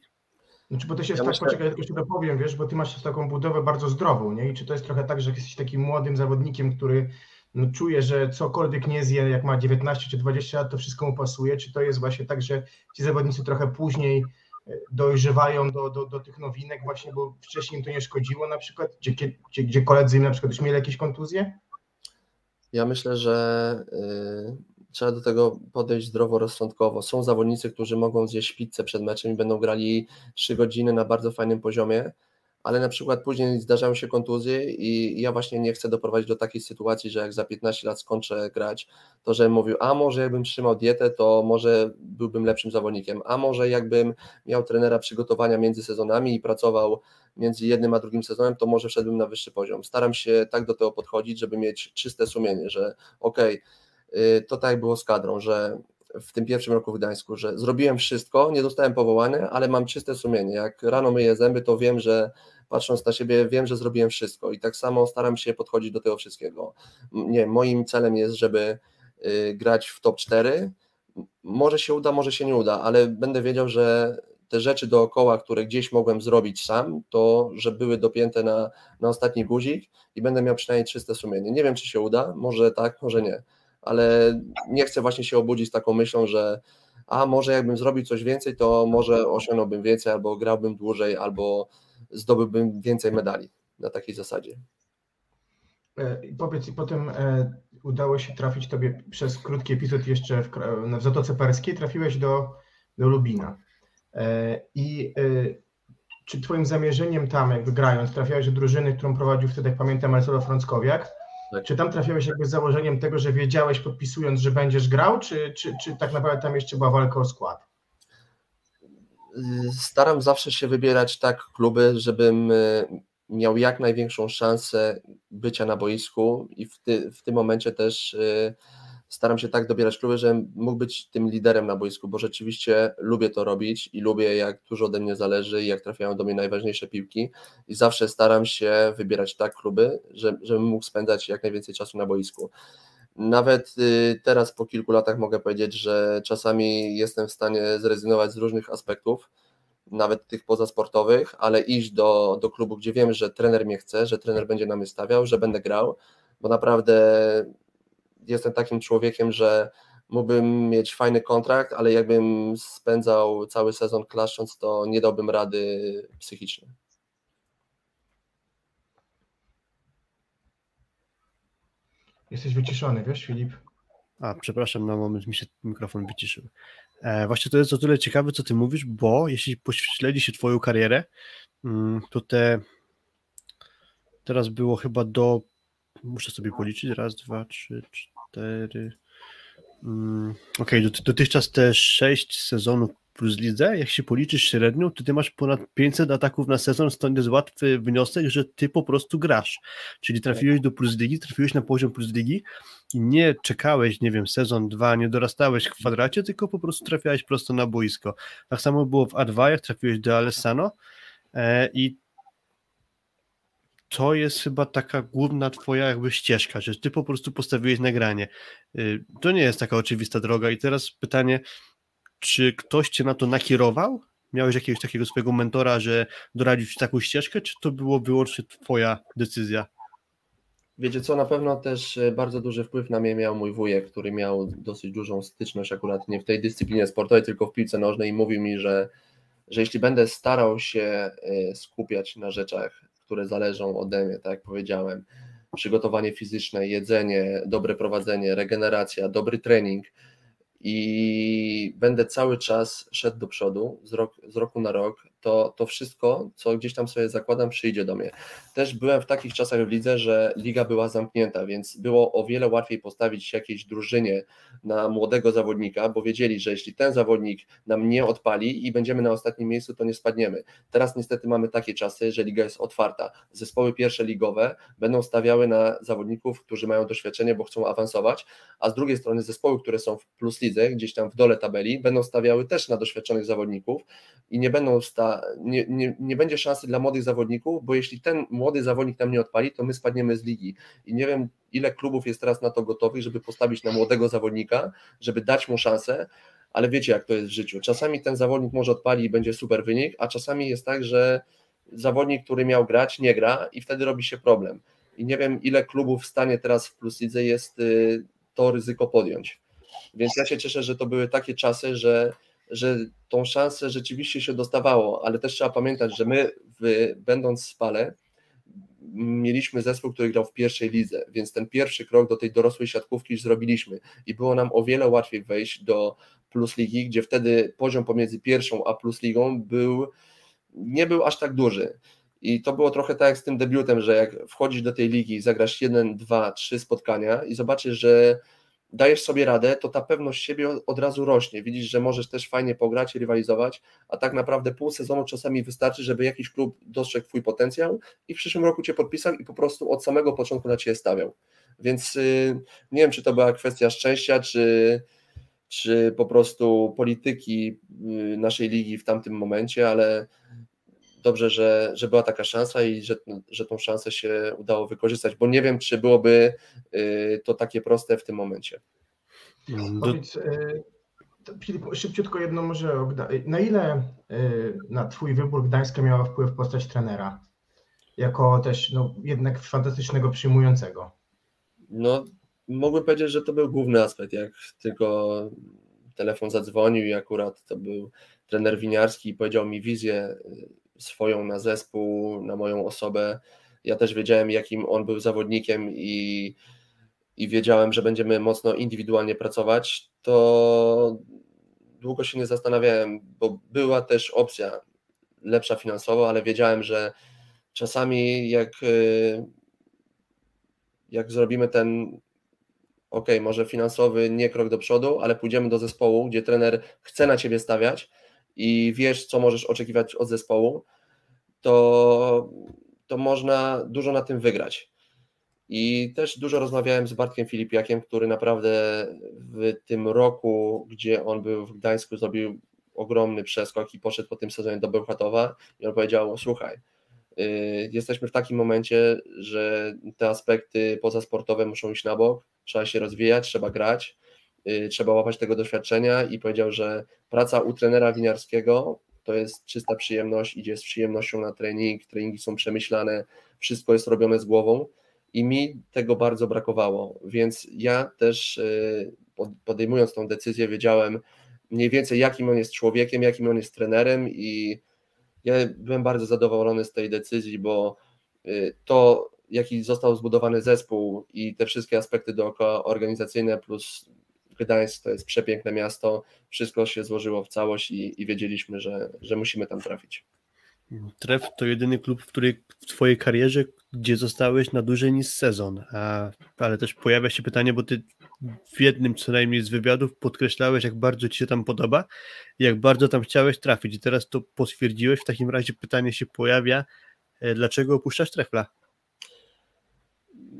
[SPEAKER 3] Znaczy, bo to się jest
[SPEAKER 4] Ja
[SPEAKER 3] tak,
[SPEAKER 4] myślę-
[SPEAKER 3] poczekaj, tylko jeszcze dopowiem, wiesz, bo ty masz taką budowę bardzo zdrową, nie? I czy to jest trochę tak, że jesteś takim młodym zawodnikiem, który no, czuje, że cokolwiek nie zje, jak ma 19 czy 20 lat, to wszystko mu pasuje? Czy to jest właśnie tak, że ci zawodnicy trochę później e, dojrzewają do, do, do tych nowinek właśnie, bo wcześniej im to nie szkodziło na przykład, gdzie, gdzie, gdzie koledzy im na przykład już mieli jakieś kontuzje?
[SPEAKER 4] Ja myślę, że y, trzeba do tego podejść zdroworozsądkowo. Są zawodnicy, którzy mogą zjeść pizzę przed meczem i będą grali 3 godziny na bardzo fajnym poziomie, ale na przykład później zdarzają się kontuzje i ja właśnie nie chcę doprowadzić do takiej sytuacji, że jak za 15 lat skończę grać, to żebym mówił, a może jakbym trzymał dietę, to może byłbym lepszym zawodnikiem, a może jakbym miał trenera przygotowania między sezonami i pracował między jednym a drugim sezonem, to może wszedłbym na wyższy poziom. Staram się tak do tego podchodzić, żeby mieć czyste sumienie, że okej, okay, to tak było z kadrą, że w tym pierwszym roku w Gdańsku, że zrobiłem wszystko, nie dostałem powołania, ale mam czyste sumienie. Jak rano myję zęby, to wiem, że patrząc na siebie, wiem, że zrobiłem wszystko i tak samo staram się podchodzić do tego wszystkiego. Nie, moim celem jest, żeby y, grać w top 4. Może się uda, może się nie uda, ale będę wiedział, że te rzeczy dookoła, które gdzieś mogłem zrobić sam, to że były dopięte na, na ostatni guzik i będę miał przynajmniej czyste sumienie. Nie wiem, czy się uda, może tak, może nie, ale nie chcę właśnie się obudzić z taką myślą, że a może jakbym zrobił coś więcej, to może osiągnąłbym więcej, albo grałbym dłużej, albo zdobyłbym więcej medali na takiej zasadzie.
[SPEAKER 3] E, I powiedz, i potem e, udało się trafić tobie przez krótki epizod jeszcze w, w Zatoce Perskiej, trafiłeś do, do Lubina. E, I czy twoim zamierzeniem tam, jakby grając, trafiałeś do drużyny, którą prowadził wtedy, jak pamiętam, Marcelo Frąckowiak. Czy tam trafiałeś jakby z założeniem tego, że wiedziałeś podpisując, że będziesz grał, czy, czy, czy tak naprawdę tam jeszcze była walka o skład?
[SPEAKER 4] Staram zawsze się wybierać tak kluby, żebym y, miał jak największą szansę bycia na boisku i w, ty, w tym momencie też y, staram się tak dobierać kluby, żebym mógł być tym liderem na boisku, bo rzeczywiście lubię to robić i lubię jak dużo ode mnie zależy i jak trafiają do mnie najważniejsze piłki i zawsze staram się wybierać tak kluby, że, żebym mógł spędzać jak najwięcej czasu na boisku. Nawet y, teraz po kilku latach mogę powiedzieć, że czasami jestem w stanie zrezygnować z różnych aspektów, nawet tych pozasportowych, ale iść do, do klubu, gdzie wiem, że trener mnie chce, że trener będzie na mnie stawiał, że będę grał, bo naprawdę jestem takim człowiekiem, że mógłbym mieć fajny kontrakt, ale jakbym spędzał cały sezon klaszcząc, to nie dałbym rady psychicznie.
[SPEAKER 3] Jesteś wyciszony, wiesz, Filip?
[SPEAKER 5] A, przepraszam, na moment mi się mikrofon wyciszył. E, właśnie to jest o tyle ciekawe, co ty mówisz, bo jeśli pośledzi się twoją karierę, mm, to te teraz było chyba do muszę sobie policzyć, raz, dwa, trzy, cztery mm, okej, okay, dotychczas te sześć sezonów plus lidze, jak się policzysz średnią, to ty masz ponad 500 ataków na sezon, stąd jest łatwy wniosek, że ty po prostu grasz. Czyli trafiłeś do plus ligi, trafiłeś na poziom plus ligi i nie czekałeś, nie wiem, sezon, dwa, nie dorastałeś w kwadracie, tylko po prostu trafiałeś prosto na boisko. Tak samo było w A2, jak trafiłeś do Alessano e, i to jest chyba taka główna twoja jakby ścieżka, że ty po prostu postawiłeś nagranie. Y, to nie jest taka oczywista droga i teraz pytanie, czy ktoś cię na to nakierował? Miałeś jakiegoś takiego swojego mentora, że doradził ci taką ścieżkę, czy to było wyłącznie twoja decyzja?
[SPEAKER 4] Wiecie co, na pewno też e, bardzo duży wpływ na mnie miał mój wujek, który miał dosyć dużą styczność akurat nie w tej dyscyplinie sportowej, tylko w piłce nożnej i mówił mi, że, że jeśli będę starał się e, skupiać na rzeczach, które zależą ode mnie, tak jak powiedziałem, przygotowanie fizyczne, jedzenie, dobre prowadzenie, regeneracja, dobry trening, i będę cały czas szedł do przodu z, rok, z roku na rok, to, to wszystko, co gdzieś tam sobie zakładam, przyjdzie do mnie. Też byłem w takich czasach w lidze, że liga była zamknięta, więc było o wiele łatwiej postawić jakiejś drużynie na młodego zawodnika, bo wiedzieli, że jeśli ten zawodnik nam nie odpali i będziemy na ostatnim miejscu, to nie spadniemy. Teraz niestety mamy takie czasy, że liga jest otwarta. Zespoły pierwsze ligowe będą stawiały na zawodników, którzy mają doświadczenie, bo chcą awansować, a z drugiej strony zespoły, które są w plus lidze, gdzieś tam w dole tabeli, będą stawiały też na doświadczonych zawodników i nie będą nie, nie, nie będzie szansy dla młodych zawodników, bo jeśli ten młody zawodnik nam nie odpali, to my spadniemy z ligi. I nie wiem, ile klubów jest teraz na to gotowych, żeby postawić na młodego zawodnika, żeby dać mu szansę, ale wiecie jak to jest w życiu. Czasami ten zawodnik może odpali i będzie super wynik, a czasami jest tak, że zawodnik, który miał grać, nie gra i wtedy robi się problem. I nie wiem, ile klubów w stanie teraz w Plus Lidze jest y, to ryzyko podjąć. Więc ja się cieszę, że to były takie czasy, że, że tą szansę rzeczywiście się dostawało, ale też trzeba pamiętać, że my, w, będąc w Spale, mieliśmy zespół, który grał w pierwszej lidze, więc ten pierwszy krok do tej dorosłej siatkówki już zrobiliśmy i było nam o wiele łatwiej wejść do Plus Ligi, gdzie wtedy poziom pomiędzy pierwszą a Plus Ligą był, nie był aż tak duży. I to było trochę tak jak z tym debiutem, że jak wchodzisz do tej ligi, zagrasz jeden, dwa, trzy spotkania i zobaczysz, że dajesz sobie radę, to ta pewność siebie od razu rośnie. Widzisz, że możesz też fajnie pograć i rywalizować, a tak naprawdę pół sezonu czasami wystarczy, żeby jakiś klub dostrzegł Twój potencjał i w przyszłym roku Cię podpisał i po prostu od samego początku na Ciebie stawiał. Więc yy, nie wiem, czy to była kwestia szczęścia, czy, czy po prostu polityki yy, naszej ligi w tamtym momencie, ale dobrze, że, że była taka szansa i że, że tą szansę się udało wykorzystać, bo nie wiem, czy byłoby y, to takie proste w tym momencie.
[SPEAKER 3] Mm, Powiedz, y, Filip, szybciutko jedno może, na ile y, na Twój wybór Gdańska miała wpływ postać trenera, jako też no, jednak fantastycznego przyjmującego?
[SPEAKER 4] No, mogłem powiedzieć, że to był główny aspekt, jak tylko telefon zadzwonił i akurat to był trener winiarski i powiedział mi wizję swoją na zespół, na moją osobę. Ja też wiedziałem, jakim on był zawodnikiem i, i wiedziałem, że będziemy mocno indywidualnie pracować, to długo się nie zastanawiałem, bo była też opcja lepsza finansowo, ale wiedziałem, że czasami jak, y, jak zrobimy ten ok, może finansowy nie krok do przodu, ale pójdziemy do zespołu, gdzie trener chce na ciebie stawiać, i wiesz, co możesz oczekiwać od zespołu, to, to można dużo na tym wygrać. I też dużo rozmawiałem z Bartkiem Filipiakiem, który naprawdę w tym roku, gdzie on był w Gdańsku, zrobił ogromny przeskok i poszedł po tym sezonie do Bełchatowa i on powiedział, słuchaj, y, jesteśmy w takim momencie, że te aspekty pozasportowe muszą iść na bok, trzeba się rozwijać, trzeba grać, trzeba łapać tego doświadczenia i powiedział, że praca u trenera winiarskiego to jest czysta przyjemność, idzie z przyjemnością na trening, treningi są przemyślane, wszystko jest robione z głową i mi tego bardzo brakowało, więc ja też y, podejmując tą decyzję wiedziałem mniej więcej jakim on jest człowiekiem, jakim on jest trenerem i ja byłem bardzo zadowolony z tej decyzji, bo y, to jaki został zbudowany zespół i te wszystkie aspekty dookoła organizacyjne plus Gdańsk to jest przepiękne miasto, wszystko się złożyło w całość i, i wiedzieliśmy, że, że musimy tam trafić.
[SPEAKER 5] Tref to jedyny klub, w, której, w Twojej karierze, gdzie zostałeś na dłużej niż sezon. A, ale też pojawia się pytanie, bo Ty w jednym co najmniej z wywiadów podkreślałeś, jak bardzo Ci się tam podoba i jak bardzo tam chciałeś trafić. I teraz to potwierdziłeś. W takim razie pytanie się pojawia, e, dlaczego opuszczasz Trefla?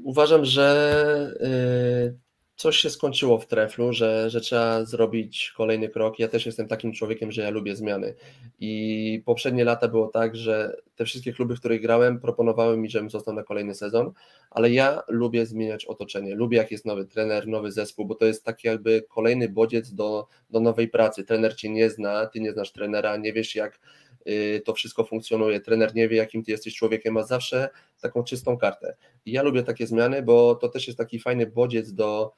[SPEAKER 4] Uważam, że y, coś się skończyło w treflu, że, że trzeba zrobić kolejny krok. Ja też jestem takim człowiekiem, że ja lubię zmiany. I poprzednie lata było tak, że te wszystkie kluby, w których grałem, proponowały mi, żebym został na kolejny sezon, ale ja lubię zmieniać otoczenie. Lubię, jak jest nowy trener, nowy zespół, bo to jest taki jakby kolejny bodziec do, do nowej pracy. Trener cię nie zna, ty nie znasz trenera, nie wiesz, jak y, to wszystko funkcjonuje. Trener nie wie, jakim ty jesteś człowiekiem, ma zawsze taką czystą kartę. I ja lubię takie zmiany, bo to też jest taki fajny bodziec do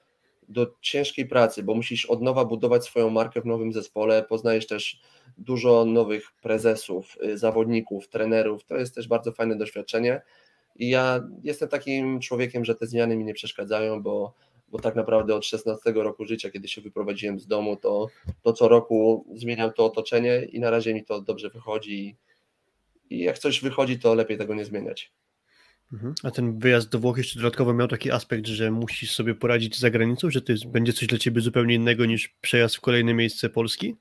[SPEAKER 4] do ciężkiej pracy, bo musisz od nowa budować swoją markę w nowym zespole, poznajesz też dużo nowych prezesów, y, zawodników, trenerów, to jest też bardzo fajne doświadczenie. I ja jestem takim człowiekiem, że te zmiany mi nie przeszkadzają, bo, bo tak naprawdę od 16 roku życia, kiedy się wyprowadziłem z domu, to, to co roku zmieniam to otoczenie i na razie mi to dobrze wychodzi. I jak coś wychodzi, to lepiej tego nie zmieniać.
[SPEAKER 5] Mhm. A ten wyjazd do Włoch jeszcze dodatkowo miał taki aspekt, że musisz sobie poradzić za granicą, że to jest, będzie coś dla ciebie zupełnie innego niż przejazd w kolejne miejsce Polski?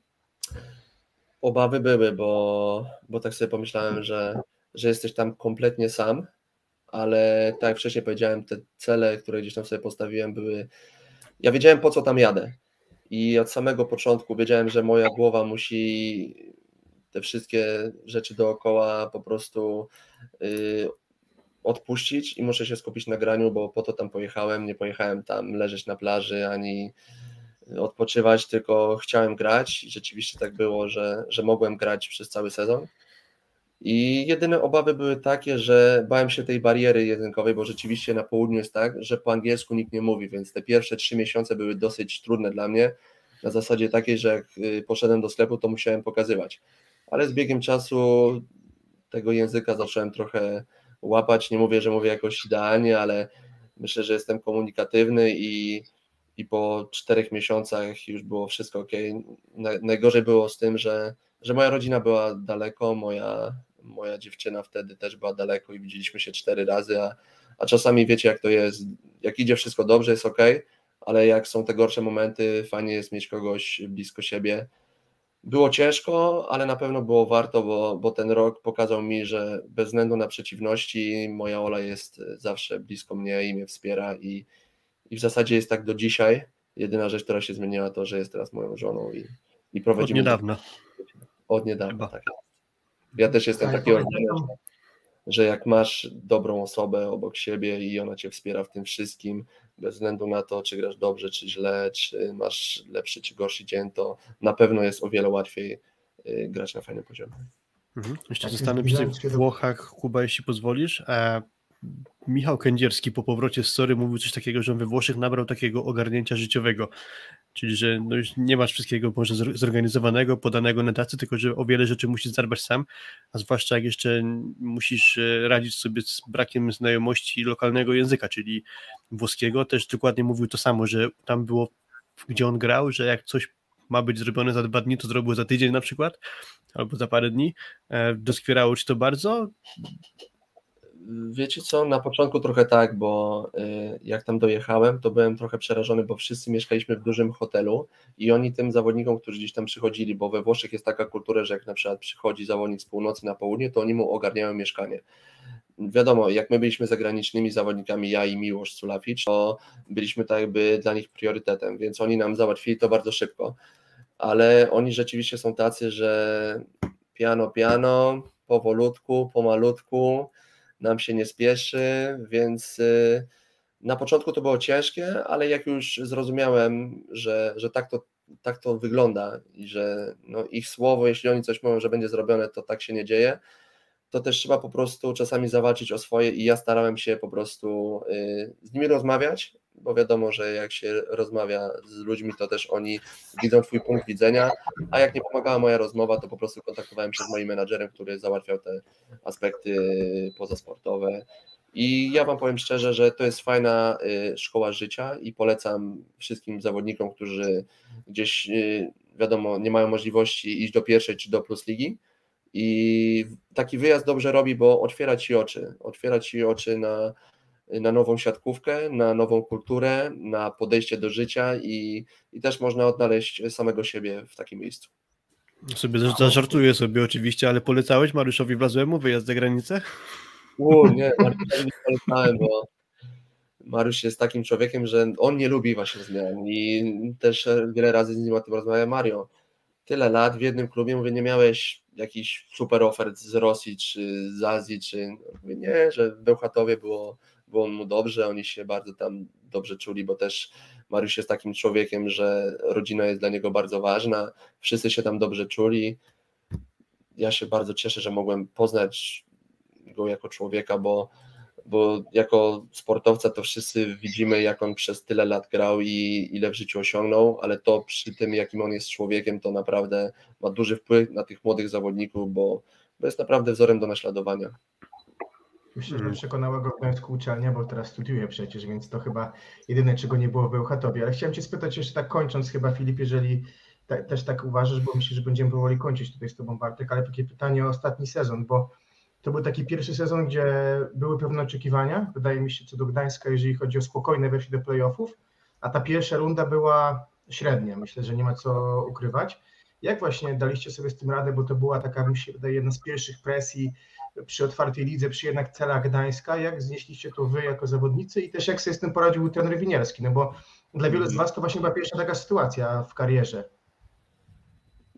[SPEAKER 4] Obawy były, bo, bo tak sobie pomyślałem, że, że jesteś tam kompletnie sam, ale tak jak wcześniej powiedziałem, te cele, które gdzieś tam sobie postawiłem, były. Ja wiedziałem po co tam jadę. I od samego początku wiedziałem, że moja głowa musi te wszystkie rzeczy dookoła po prostu y, odpuścić i muszę się skupić na graniu, bo po to tam pojechałem, nie pojechałem tam leżeć na plaży, ani odpoczywać, tylko chciałem grać i rzeczywiście tak było, że, że mogłem grać przez cały sezon. I jedyne obawy były takie, że bałem się tej bariery językowej, bo rzeczywiście na południu jest tak, że po angielsku nikt nie mówi, więc te pierwsze trzy miesiące były dosyć trudne dla mnie. Na zasadzie takiej, że jak y, poszedłem do sklepu, to musiałem pokazywać. Ale z biegiem czasu tego języka zacząłem trochę łapać. Nie mówię, że mówię jakoś idealnie, ale myślę, że jestem komunikatywny i, i po czterech miesiącach już było wszystko ok. Najgorzej było z tym, że, że moja rodzina była daleko, moja, moja dziewczyna wtedy też była daleko i widzieliśmy się cztery razy, a, a czasami wiecie jak to jest, jak idzie wszystko dobrze, jest ok, ale jak są te gorsze momenty, fajnie jest mieć kogoś blisko siebie. Było ciężko, ale na pewno było warto, bo, bo ten rok pokazał mi, że bez względu na przeciwności, moja Ola jest zawsze blisko mnie i mnie wspiera i, i w zasadzie jest tak do dzisiaj. Jedyna rzecz, która się zmieniła, to, że jest teraz moją żoną i, i prowadzimy.
[SPEAKER 5] Od niedawna.
[SPEAKER 4] Od niedawna, tak. Ja też jestem
[SPEAKER 3] Tak,
[SPEAKER 4] takiego
[SPEAKER 3] pamiętam.
[SPEAKER 4] zdania, że jak masz dobrą osobę obok siebie i ona cię wspiera w tym wszystkim, bez względu na to, czy grasz dobrze, czy źle, czy masz lepszy, czy gorszy dzień, to na pewno jest o wiele łatwiej y, grać na fajnym poziomie.
[SPEAKER 5] Mhm. Jeszcze
[SPEAKER 3] Tak,
[SPEAKER 5] zostanę przy tych Włochach, Kuba, jeśli pozwolisz. E, Michał Kędzierski po powrocie z Sory mówił coś takiego, że on we Włoszech nabrał takiego ogarnięcia życiowego. Czyli, że no już nie masz wszystkiego może zor- zorganizowanego, podanego na tacy, tylko że o wiele rzeczy musisz zadbać sam, a zwłaszcza jak jeszcze musisz e, radzić sobie z brakiem znajomości lokalnego języka, czyli włoskiego. Też dokładnie mówił to samo, że tam było, gdzie on grał, że jak coś ma być zrobione za dwa dni, to zrobił za tydzień na przykład, albo za parę dni. E, Doskwierało ci to bardzo?
[SPEAKER 4] Wiecie co, na początku trochę tak, bo y, jak tam dojechałem, to byłem trochę przerażony, bo wszyscy mieszkaliśmy w dużym hotelu i oni tym zawodnikom, którzy gdzieś tam przychodzili, bo we Włoszech jest taka kultura, że jak na przykład przychodzi zawodnik z północy na południe, to oni mu ogarniają mieszkanie. Wiadomo, jak my byliśmy zagranicznymi zawodnikami, ja i Miłosz Sulaficz, to byliśmy tak jakby dla nich priorytetem, więc oni nam załatwili to bardzo szybko. Ale oni rzeczywiście są tacy, że piano, piano, powolutku, pomalutku, nam się nie spieszy, więc y, na początku to było ciężkie, ale jak już zrozumiałem, że, że tak, to, tak to wygląda i że no, ich słowo, jeśli oni coś mówią, że będzie zrobione, to tak się nie dzieje, to też trzeba po prostu czasami zawalczyć o swoje i ja starałem się po prostu y, z nimi rozmawiać, bo wiadomo, że jak się rozmawia z ludźmi, to też oni widzą Twój punkt widzenia, a jak nie pomagała moja rozmowa, to po prostu kontaktowałem się z moim menadżerem, który załatwiał te aspekty pozasportowe. I ja Wam powiem szczerze, że to jest fajna y, szkoła życia i polecam wszystkim zawodnikom, którzy gdzieś, y, wiadomo, nie mają możliwości iść do pierwszej czy do plus ligi. I taki wyjazd dobrze robi, bo otwiera Ci oczy. Otwiera Ci oczy na, na nową siatkówkę, na nową kulturę, na podejście do życia i, i też można odnaleźć samego siebie w takim miejscu.
[SPEAKER 5] Sobie za- zażartuję sobie oczywiście, ale polecałeś Mariuszowi Wlazłemu wyjazd za granicę?
[SPEAKER 4] U, nie, Mariuszowi nie polecałem, bo Mariusz jest takim człowiekiem, że on nie lubi właśnie zmian i też wiele razy z nim o tym rozmawiam. Mario, tyle lat w jednym klubie, mówię, nie miałeś jakichś super ofert z Rosji czy z Azji, czy mówię, nie, że w Bełchatowie było, było mu dobrze, oni się bardzo tam dobrze czuli, bo też Mariusz jest takim człowiekiem, że rodzina jest dla niego bardzo ważna, wszyscy się tam dobrze czuli. Ja się bardzo cieszę, że mogłem poznać go jako człowieka, bo, bo jako sportowca to wszyscy widzimy, jak on przez tyle lat grał i ile w życiu osiągnął, ale to przy tym, jakim on jest człowiekiem, to naprawdę ma duży wpływ na tych młodych zawodników, bo, bo jest naprawdę wzorem do naśladowania.
[SPEAKER 3] Myślę, że przekonała go w Gdańsku uczelnia, bo teraz studiuje przecież, więc to chyba jedyne, czego nie było w Bełchatowie. Ale chciałem Cię spytać jeszcze tak kończąc chyba, Filip, jeżeli te, też tak uważasz, bo myślę, że będziemy powoli kończyć tutaj z Tobą, Bartek, ale takie pytanie o ostatni sezon, bo to był taki pierwszy sezon, gdzie były pewne oczekiwania, wydaje mi się, co do Gdańska, jeżeli chodzi o spokojne weszli do playoffów, a ta pierwsza runda była średnia, myślę, że nie ma co ukrywać. Jak właśnie daliście sobie z tym radę, bo to była taka, mi się wydaje, jedna z pierwszych presji przy otwartej lidze, przy jednak celach Gdańska, jak znieśliście to wy jako zawodnicy i też jak sobie z tym poradził trener Winierski, no bo dla wielu z was to właśnie była pierwsza taka sytuacja w karierze.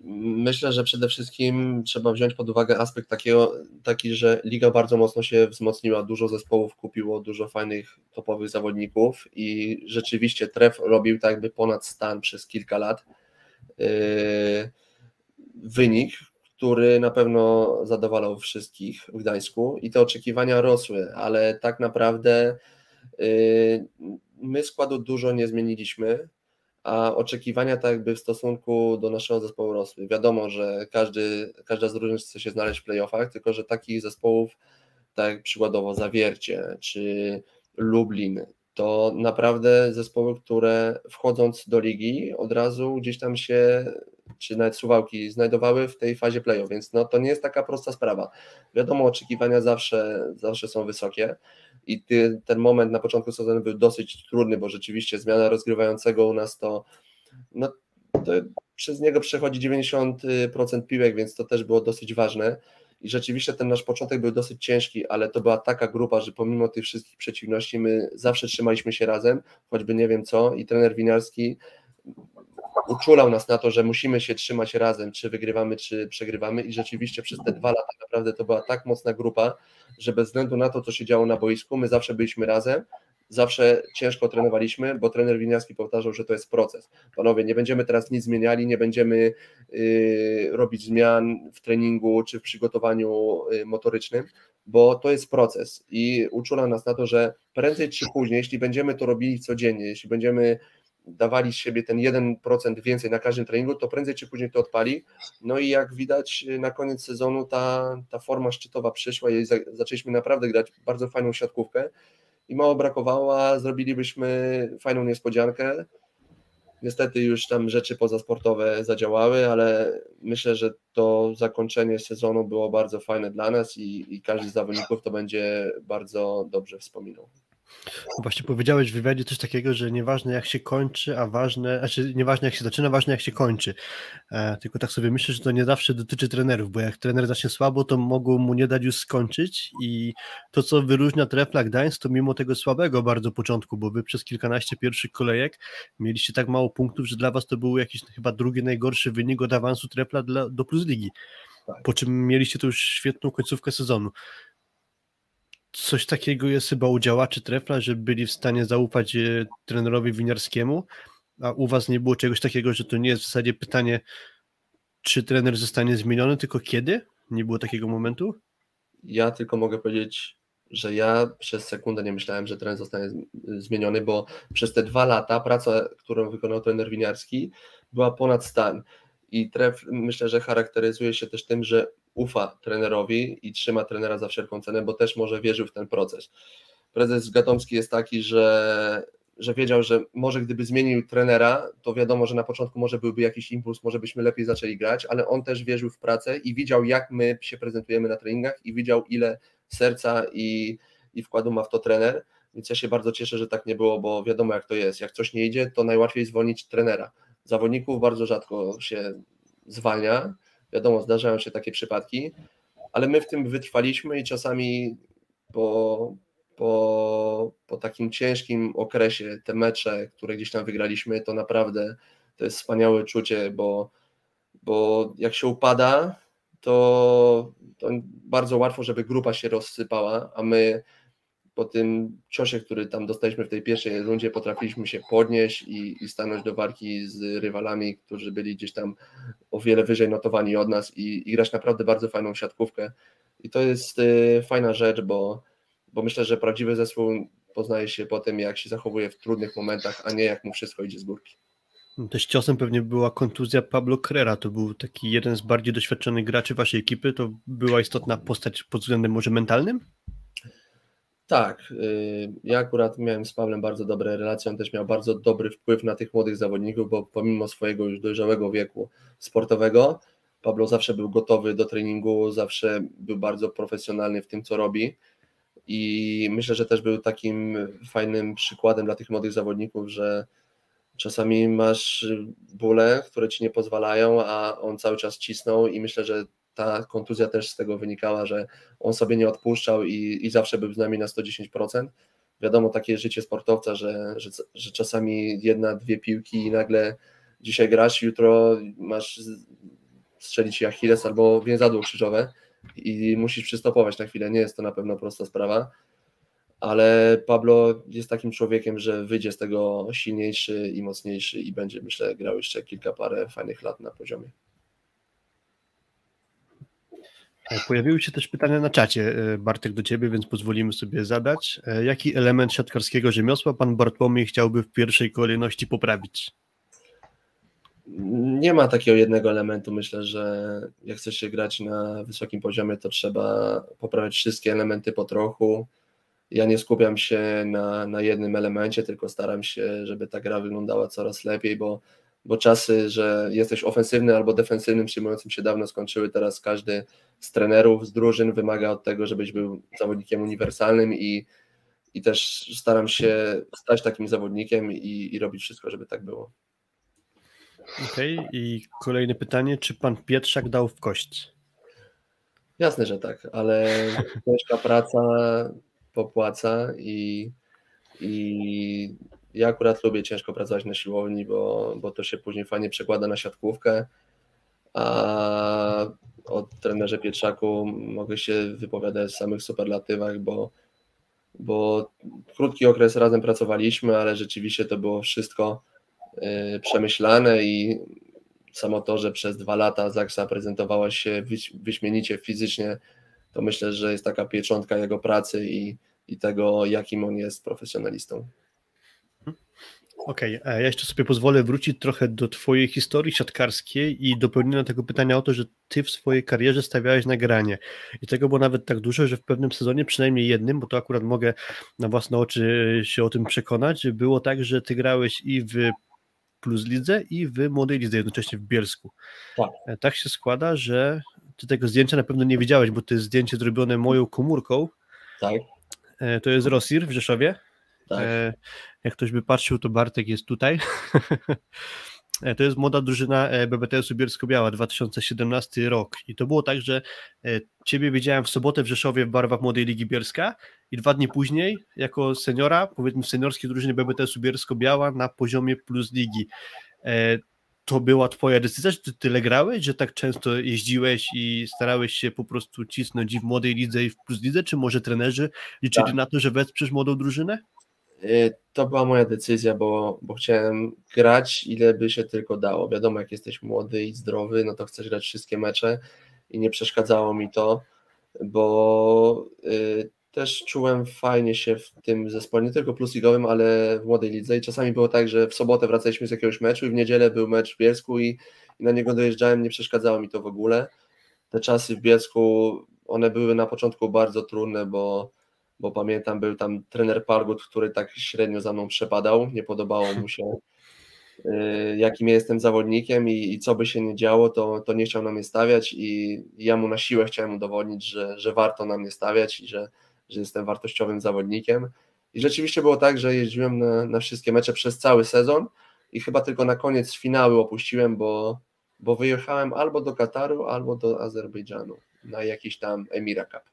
[SPEAKER 4] Myślę, że przede wszystkim trzeba wziąć pod uwagę aspekt takiego, taki, że liga bardzo mocno się wzmocniła, dużo zespołów kupiło, dużo fajnych topowych zawodników i rzeczywiście Tref robił tak jakby ponad stan przez kilka lat. Yy, wynik, który na pewno zadowalał wszystkich w Gdańsku i te oczekiwania rosły, ale tak naprawdę yy, my składu dużo nie zmieniliśmy a oczekiwania tak jakby w stosunku do naszego zespołu rosły. Wiadomo, że każdy, każda z drużyn chce się znaleźć w playoffach, tylko że takich zespołów, tak przykładowo Zawiercie czy Lublin, to naprawdę zespoły, które wchodząc do ligi od razu gdzieś tam się, czy nawet Suwałki znajdowały w tej fazie playoff, więc no, to nie jest taka prosta sprawa. Wiadomo, oczekiwania zawsze, zawsze są wysokie, i ty, ten moment na początku sezonu był dosyć trudny, bo rzeczywiście zmiana rozgrywającego u nas to, no, to przez niego przechodzi 90% piłek, więc to też było dosyć ważne. I rzeczywiście ten nasz początek był dosyć ciężki, ale to była taka grupa, że pomimo tych wszystkich przeciwności, my zawsze trzymaliśmy się razem, choćby nie wiem co. I trener Winiarski uczulał nas na to, że musimy się trzymać razem, czy wygrywamy, czy przegrywamy. I rzeczywiście przez te dwa lata naprawdę to była tak mocna grupa, że bez względu na to, co się działo na boisku, my zawsze byliśmy razem, zawsze ciężko trenowaliśmy, bo trener Winiarski powtarzał, że to jest proces. Panowie, nie będziemy teraz nic zmieniali, nie będziemy y, robić zmian w treningu czy w przygotowaniu y, motorycznym, bo to jest proces i uczula nas na to, że prędzej czy później, jeśli będziemy to robili codziennie, jeśli będziemy dawali z siebie ten 1% więcej na każdym treningu, to prędzej czy później to odpali. No i jak widać na koniec sezonu ta, ta forma szczytowa przyszła i zaczęliśmy naprawdę grać bardzo fajną siatkówkę i mało brakowało, a zrobilibyśmy fajną niespodziankę. Niestety już tam rzeczy pozasportowe zadziałały, ale myślę, że to zakończenie sezonu było bardzo fajne dla nas i, i każdy z zawodników to będzie bardzo dobrze wspominał.
[SPEAKER 5] Właśnie powiedziałeś w wywiadzie coś takiego, że nieważne jak się kończy, a ważne, znaczy nieważne jak się zaczyna, ważne jak się kończy. E, tylko tak sobie myślę, że to nie zawsze dotyczy trenerów, bo jak trener zacznie słabo, to mogą mu nie dać już skończyć i to, co wyróżnia Trefla Gdańsk, to mimo tego słabego bardzo początku, bo wy przez kilkanaście pierwszych kolejek mieliście tak mało punktów, że dla was to był jakiś chyba drugi najgorszy wynik od awansu Trefla dla, do Plus Ligi. Tak. Po czym mieliście tu już świetną końcówkę sezonu coś takiego jest chyba u działaczy Trefla, że byli w stanie zaufać e, trenerowi winiarskiemu, a u was nie było czegoś takiego, że to nie jest w zasadzie pytanie, czy trener zostanie zmieniony, tylko kiedy? Nie było takiego momentu?
[SPEAKER 4] Ja tylko mogę powiedzieć, że ja przez sekundę nie myślałem, że trener zostanie zmieniony, bo przez te dwa lata praca, którą wykonał trener winiarski, była ponad stan. I tref myślę, że charakteryzuje się też tym, że ufa trenerowi i trzyma trenera za wszelką cenę, bo też może wierzył w ten proces. Prezes Gatomski jest taki, że, że wiedział, że może gdyby zmienił trenera, to wiadomo, że na początku może byłby jakiś impuls, może byśmy lepiej zaczęli grać, ale on też wierzył w pracę i widział, jak my się prezentujemy na treningach i widział, ile serca i, i wkładu ma w to trener. Więc ja się bardzo cieszę, że tak nie było, bo wiadomo, jak to jest. Jak coś nie idzie, to najłatwiej zwolnić trenera. Zawodników bardzo rzadko się zwalnia, Wiadomo, zdarzają się takie przypadki, ale my w tym wytrwaliśmy i czasami po, po, po takim ciężkim okresie, te mecze, które gdzieś tam wygraliśmy, to naprawdę to jest wspaniałe czucie, bo, bo jak się upada, to, to bardzo łatwo, żeby grupa się rozsypała, a my po tym ciosie, który tam dostaliśmy w tej pierwszej rundzie, potrafiliśmy się podnieść i, i stanąć do walki z rywalami, którzy byli gdzieś tam o wiele wyżej notowani od nas i, i grać naprawdę bardzo fajną siatkówkę. I to jest y, fajna rzecz, bo, bo myślę, że prawdziwy zespół poznaje się po tym, jak się zachowuje w trudnych momentach, a nie jak mu wszystko idzie z górki.
[SPEAKER 5] No, też ciosem pewnie była kontuzja Pablo Crera, to był taki jeden z bardziej doświadczonych graczy waszej ekipy, to była istotna postać pod względem może mentalnym?
[SPEAKER 4] Tak, y, ja akurat miałem z Pawłem bardzo dobre relacje, on też miał bardzo dobry wpływ na tych młodych zawodników, bo pomimo swojego już dojrzałego wieku sportowego, Pablo zawsze był gotowy do treningu, zawsze był bardzo profesjonalny w tym, co robi. I myślę, że też był takim fajnym przykładem dla tych młodych zawodników, że czasami masz bóle, które ci nie pozwalają, a on cały czas cisnął i myślę, że ta kontuzja też z tego wynikała, że on sobie nie odpuszczał i, i zawsze był z nami na 110%. Wiadomo, takie życie sportowca, że, że, że czasami jedna, dwie piłki i nagle dzisiaj grasz, jutro masz strzelić Achilles albo więzadło krzyżowe i musisz przystopować na chwilę. Nie jest to na pewno prosta sprawa, ale Pablo jest takim człowiekiem, że wyjdzie z tego silniejszy i mocniejszy i będzie, myślę, grał jeszcze kilka parę fajnych lat na poziomie.
[SPEAKER 5] E, pojawiły się też pytania na czacie, e, Bartek, do Ciebie, więc pozwolimy sobie zadać. E, jaki element siatkarskiego rzemiosła Pan Bartłomiej chciałby w pierwszej kolejności poprawić?
[SPEAKER 4] Nie ma takiego jednego elementu. Myślę, że jak chce się grać na wysokim poziomie, to trzeba poprawiać wszystkie elementy po trochu. Ja nie skupiam się na, na jednym elemencie, tylko staram się, żeby ta gra wyglądała coraz lepiej, bo bo czasy, że jesteś ofensywny albo defensywnym przyjmującym się dawno skończyły. Teraz każdy z trenerów, z drużyn wymaga od tego, żebyś był zawodnikiem uniwersalnym i, i też staram się stać takim zawodnikiem i, i robić wszystko, żeby tak było.
[SPEAKER 5] Okej, okay. i kolejne pytanie, czy pan Pietrzak dał w kość?
[SPEAKER 4] Jasne, że tak, ale ciężka praca popłaca i, i ja akurat lubię ciężko pracować na siłowni, bo, bo to się później fajnie przekłada na siatkówkę, a o trenerze Pietrzaku mogę się wypowiadać w samych superlatywach, bo, bo krótki okres razem pracowaliśmy, ale rzeczywiście to było wszystko y, przemyślane i samo to, że przez dwa lata Zaksa prezentowała się wyśmienicie fizycznie, to myślę, że jest taka pieczątka jego pracy i, i tego, jakim on jest profesjonalistą.
[SPEAKER 5] Okej, okay, ja jeszcze sobie pozwolę wrócić trochę do Twojej historii siatkarskiej i dopełnienia tego pytania o to, że Ty w swojej karierze stawiałeś na granie. I tego było nawet tak dużo, że w pewnym sezonie, przynajmniej jednym, bo to akurat mogę na własne oczy się o tym przekonać, było tak, że Ty grałeś i w Plus Lidze i w Młodej Lidze, jednocześnie w Bielsku. Tak. E, tak się składa, że Ty tego zdjęcia na pewno nie widziałeś, bo to jest zdjęcie zrobione moją komórką.
[SPEAKER 4] Tak.
[SPEAKER 5] E, to jest Rosir w Rzeszowie.
[SPEAKER 4] Tak. E,
[SPEAKER 5] jak ktoś by patrzył, to Bartek jest tutaj. (laughs) E, to jest młoda drużyna e, BBTS-u Bielsko-Biała, 2017 rok. I to było tak, że Ciebie widziałem w sobotę w Rzeszowie w barwach Młodej Ligi Bielska i dwa dni później jako seniora, powiedzmy w seniorskiej drużynie BBTS-u Bielsko-Biała na poziomie plus ligi. To była Twoja decyzja, że Ty tyle grałeś, że tak często jeździłeś i starałeś się po prostu cisnąć i w Młodej Lidze i w plus lidze, czy może trenerzy liczyli tak. na to, że wesprzesz młodą drużynę?
[SPEAKER 4] Y, to była moja decyzja, bo, bo chciałem grać ile by się tylko dało. Wiadomo, jak jesteś młody i zdrowy, no to chcesz grać wszystkie mecze i nie przeszkadzało mi to, bo y, też czułem fajnie się w tym zespole, nie tylko plusligowym, ale w młodej lidze i czasami było tak, że w sobotę wracaliśmy z jakiegoś meczu i w niedzielę był mecz w Bielsku i, i na niego dojeżdżałem, nie przeszkadzało mi to w ogóle. Te czasy w Bielsku, one były na początku bardzo trudne, bo bo pamiętam, był tam trener Pargut, który tak średnio za mną przepadał, nie podobało mu się, y, jakim ja jestem zawodnikiem i, i, co by się nie działo, to, to nie chciał na mnie stawiać i ja mu na siłę chciałem udowodnić, że, że warto na mnie stawiać i że, że jestem wartościowym zawodnikiem. I rzeczywiście było tak, że jeździłem na, na wszystkie mecze przez cały sezon i chyba tylko na koniec finały opuściłem, bo, bo wyjechałem albo do Kataru, albo do Azerbejdżanu na jakiś tam Emira Cup.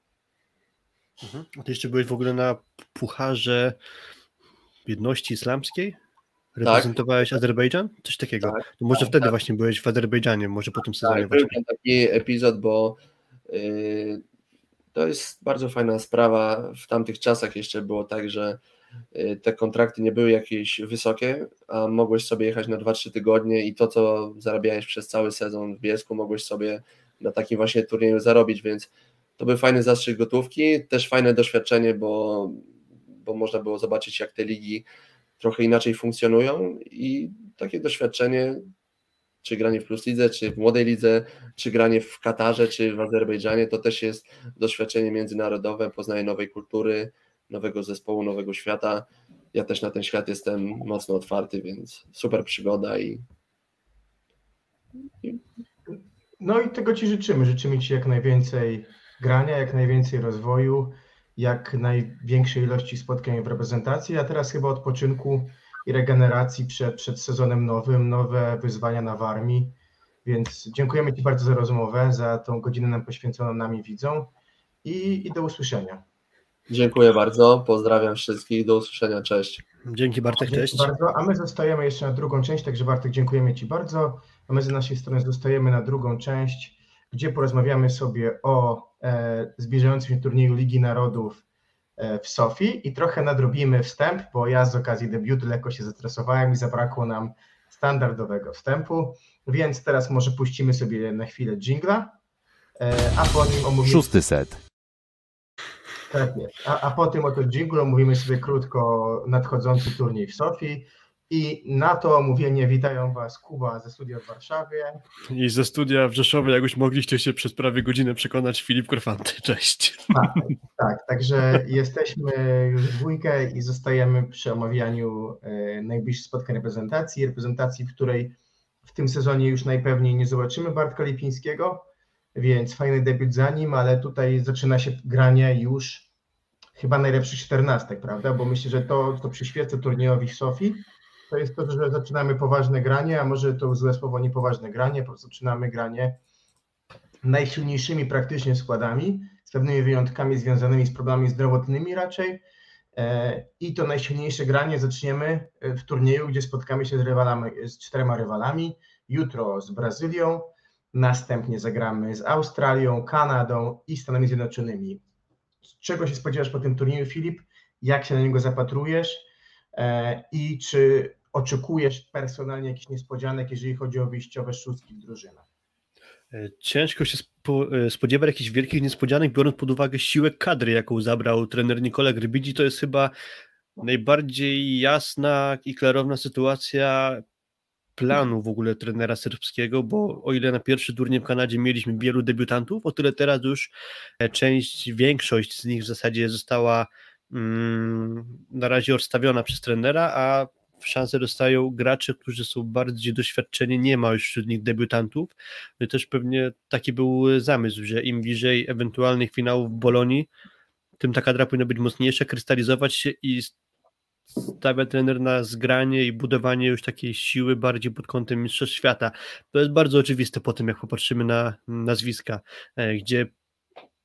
[SPEAKER 5] Mhm. A ty jeszcze byłeś w ogóle na Pucharze Jedności Islamskiej? Reprezentowałeś tak. Azerbejdżan? Coś takiego. Tak, to może tak, wtedy tak. właśnie byłeś w Azerbejdżanie, może po tym sezonie. Tak,
[SPEAKER 4] był taki epizod, bo yy, to jest bardzo fajna sprawa. W tamtych czasach jeszcze było tak, że yy, te kontrakty nie były jakieś wysokie, a mogłeś sobie jechać na 2-3 tygodnie i to, co zarabiałeś przez cały sezon w Biesku, mogłeś sobie na takim właśnie turnieju zarobić, więc to był fajny zastrzyk gotówki, też fajne doświadczenie, bo, bo można było zobaczyć, jak te ligi trochę inaczej funkcjonują i takie doświadczenie, czy granie w Plus Lidze, czy w Młodej Lidze, czy granie w Katarze, czy w Azerbejdżanie, to też jest doświadczenie międzynarodowe, poznaje nowej kultury, nowego zespołu, nowego świata. Ja też na ten świat jestem mocno otwarty, więc super przygoda i.
[SPEAKER 3] No i tego Ci życzymy. Życzymy Ci jak najwięcej grania, jak najwięcej rozwoju, jak największej ilości spotkań w reprezentacji, a teraz chyba odpoczynku i regeneracji przed, przed sezonem nowym, nowe wyzwania na Warmii. Więc dziękujemy Ci bardzo za rozmowę, za tą godzinę nam poświęconą nami widzą i, i do usłyszenia.
[SPEAKER 4] Dziękuję bardzo, pozdrawiam wszystkich, do usłyszenia, cześć.
[SPEAKER 5] Dzięki Bartek, cześć.
[SPEAKER 3] Dzięki bardzo, a my zostajemy jeszcze na drugą część, także Bartek dziękujemy Ci bardzo. a my z naszej strony zostajemy na drugą część, gdzie porozmawiamy sobie o zbliżającym się turnieju Ligi Narodów e, w Sofii i trochę nadrobimy wstęp, bo ja z okazji debiutu lekko się zestresowałem i zabrakło nam standardowego wstępu, więc teraz może puścimy sobie na chwilę jingla, e, a po nim omówimy...
[SPEAKER 2] Szósty set.
[SPEAKER 3] Tak jest. A, a po tym oto dżinglu omówimy sobie krótko nadchodzący turniej w Sofii i na to omówienie witają Was Kuba ze studia w Warszawie.
[SPEAKER 5] I ze studia w Rzeszowie, jak już mogliście się przez prawie godzinę przekonać, Filip Korfanty. (laughs) Cześć.
[SPEAKER 3] Tak, tak, także jesteśmy już w dwójkę i zostajemy przy omawianiu e, najbliższych spotkań reprezentacji, reprezentacji, w której w tym sezonie już najpewniej nie zobaczymy Bartka Lipińskiego, więc fajny debiut za nim, ale tutaj zaczyna się granie już chyba najlepszych czternastek, prawda? Bo myślę, że to, co przyświeca turniejowi w Sofii, to jest to, że zaczynamy poważne granie, a może to złe słowo niepoważne granie, po prostu zaczynamy granie najsilniejszymi praktycznie składami, z pewnymi wyjątkami związanymi z problemami zdrowotnymi raczej. E, I to najsilniejsze granie zaczniemy w turnieju, gdzie spotkamy się z, rywalami, z czterema rywalami. Jutro z Brazylią, następnie zagramy z Australią, Kanadą i Stanami Zjednoczonymi. Czego się spodziewasz po tym turnieju, Filip? Jak się na niego zapatrujesz? E, I czy oczekujesz personalnie jakichś niespodzianek, jeżeli chodzi o wyjściowe szóstki w drużynach?
[SPEAKER 5] E, ciężko się e, spodziewać jakichś wielkich niespodzianek, biorąc pod uwagę siłę kadry, jaką zabrał trener Nikola Grybidzi. To jest chyba najbardziej jasna i klarowna sytuacja planu w ogóle trenera serbskiego, bo o ile na pierwszy turniej w Kanadzie mieliśmy wielu debiutantów, o tyle teraz już część, większość z nich w zasadzie została mm, na razie odstawiona przez trenera, a szansę dostają gracze, którzy są bardziej doświadczeni, nie ma już wśród nich debiutantów. No też pewnie taki był zamysł, że im bliżej ewentualnych finałów w Bolonii, tym ta kadra powinna być mocniejsza, krystalizować się i stawia trener na zgranie i budowanie już takiej siły bardziej pod kątem Mistrzostw Świata. To jest bardzo oczywiste po tym, jak popatrzymy na nazwiska, e, gdzie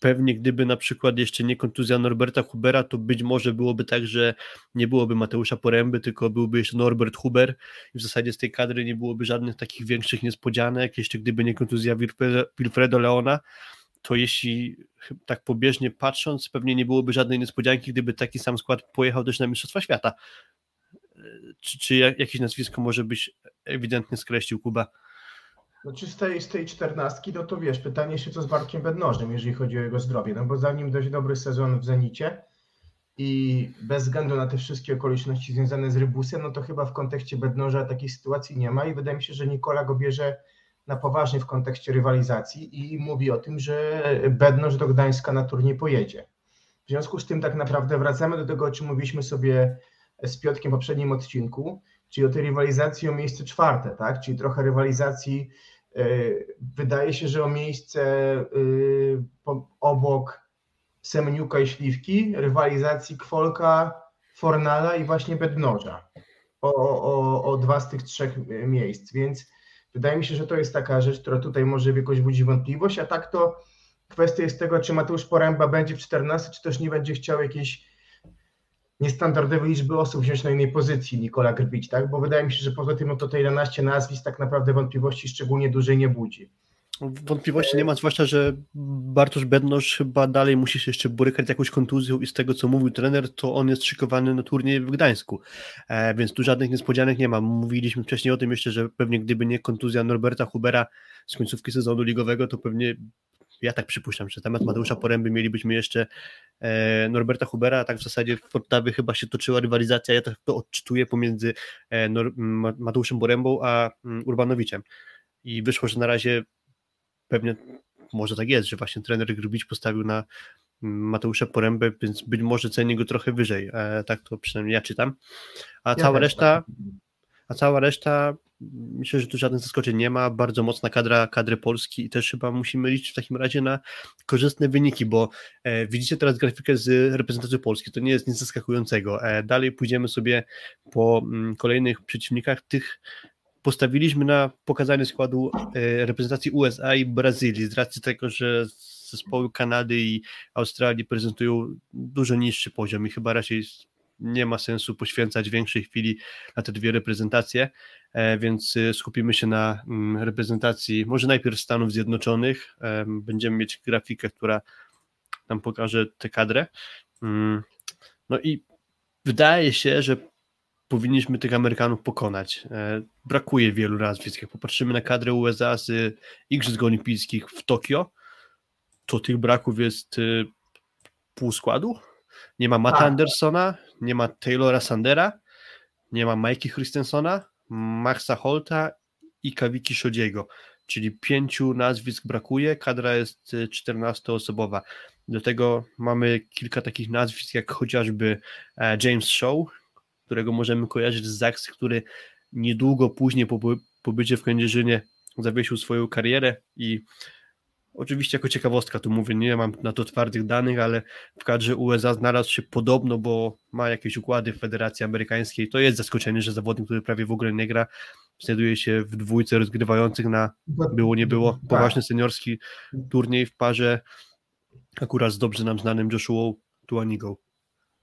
[SPEAKER 5] pewnie gdyby na przykład jeszcze nie kontuzja Norberta Hubera, to być może byłoby tak, że nie byłoby Mateusza Poręby, tylko byłby jeszcze Norbert Huber i w zasadzie z tej kadry nie byłoby żadnych takich większych niespodzianek, jeszcze gdyby nie kontuzja Wilfredo Leona, to jeśli tak pobieżnie patrząc, pewnie nie byłoby żadnej niespodzianki, gdyby taki sam skład pojechał też na Mistrzostwa Świata. Czy, czy jakieś nazwisko może byś ewidentnie skreślił, Kuba?
[SPEAKER 3] Znaczy z tej, z tej czternastki, no to wiesz, pytanie jeszcze co z Bartkiem Bednożem, jeżeli chodzi o jego zdrowie, no bo za nim dość dobry sezon w Zenicie i bez względu na te wszystkie okoliczności związane z Rybusem, no to chyba w kontekście Bednoża takiej sytuacji nie ma i wydaje mi się, że Nikola go bierze na poważnie w kontekście rywalizacji i mówi o tym, że Bednoż do Gdańska na turniej pojedzie. W związku z tym tak naprawdę wracamy do tego, o czym mówiliśmy sobie z Piotkiem w poprzednim odcinku, czyli o tej rywalizacji o miejsce czwarte, tak? Czyli trochę rywalizacji wydaje się, że o miejsce y, obok Semeniuka i Śliwki, rywalizacji Kwolka, Fornala i właśnie Bednoża o, o, o dwa z tych trzech miejsc, więc wydaje mi się, że to jest taka rzecz, która tutaj może jakoś budzi wątpliwość, a tak to kwestia jest tego, czy Mateusz Poręba będzie w 14, czy też nie będzie chciał jakiejś niestandardowej liczby osób wziąć na innej pozycji Nikola Grbić, tak? Bo wydaje mi się, że poza tym no to te 11 nazwisk tak naprawdę wątpliwości szczególnie dużej nie budzi.
[SPEAKER 5] Wątpliwości nie ma, zwłaszcza, że Bartosz Bednosz chyba dalej musi się jeszcze borykać z jakąś kontuzją i z tego, co mówił trener, to on jest szykowany na turniej w Gdańsku, e, więc tu żadnych niespodzianek nie ma. Mówiliśmy wcześniej o tym jeszcze, że pewnie gdyby nie kontuzja Norberta Hubera z końcówki sezonu ligowego, to pewnie ja tak przypuszczam, że temat Mateusza Poręby mielibyśmy jeszcze e, Norberta Hubera, a tak w zasadzie w Fortawie chyba się toczyła rywalizacja, ja tak to odczytuję pomiędzy e, Mateuszem Porębą a mm, Urbanowiczem i wyszło, że na razie pewnie może tak jest, że właśnie trener Grubicz postawił na Mateusza Porębę, więc być może ceni go trochę wyżej, e, tak to przynajmniej ja czytam, a ja cała reszta tak. A cała reszta myślę, że tu żadnych zaskoczeń nie ma, bardzo mocna kadra kadry Polski i też chyba musimy liczyć w takim razie na korzystne wyniki, bo e, widzicie teraz grafikę z reprezentacji Polski, to nie jest nic zaskakującego. E, dalej pójdziemy sobie po m, mm, kolejnych przeciwnikach, tych postawiliśmy na pokazanie składu e, reprezentacji USA i Brazylii, z racji tego, że zespoły Kanady i Australii prezentują dużo niższy poziom i chyba raczej nie ma sensu poświęcać większej chwili na te dwie reprezentacje, e, więc e, skupimy się na mm, reprezentacji może najpierw Stanów Zjednoczonych. Będziemy mieć grafikę, która nam pokaże tę kadrę. Mm, no i wydaje się, że powinniśmy tych Amerykanów pokonać. Brakuje wielu nazwisk. Jak popatrzymy na kadrę USA z Igrzysk Olimpijskich w Tokio, to tych braków jest pół składu. Nie ma Matta tak. Andersona, nie ma Taylora Sandera, nie ma Mikey Christensona, Maxa Holta i Kawiki Szodziego, czyli pięciu nazwisk brakuje, kadra jest 14-osobowa. Do tego mamy kilka takich nazwisk, jak chociażby e, James Shaw, którego możemy kojarzyć z Zaks, który niedługo później po pobycie w Kędzierzynie zawiesił swoją karierę i Oczywiście jako ciekawostka tu mówię, nie mam na to twardych danych, ale w kadrze USA znalazł się podobno, bo ma jakieś układy w Federacji Amerykańskiej. To jest zaskoczenie, że zawodnik, który prawie w ogóle nie gra, znajduje się w dwójce rozgrywających na było nie było tak. poważny seniorski turniej w parze akurat z dobrze nam znanym Joshua Tuanigą.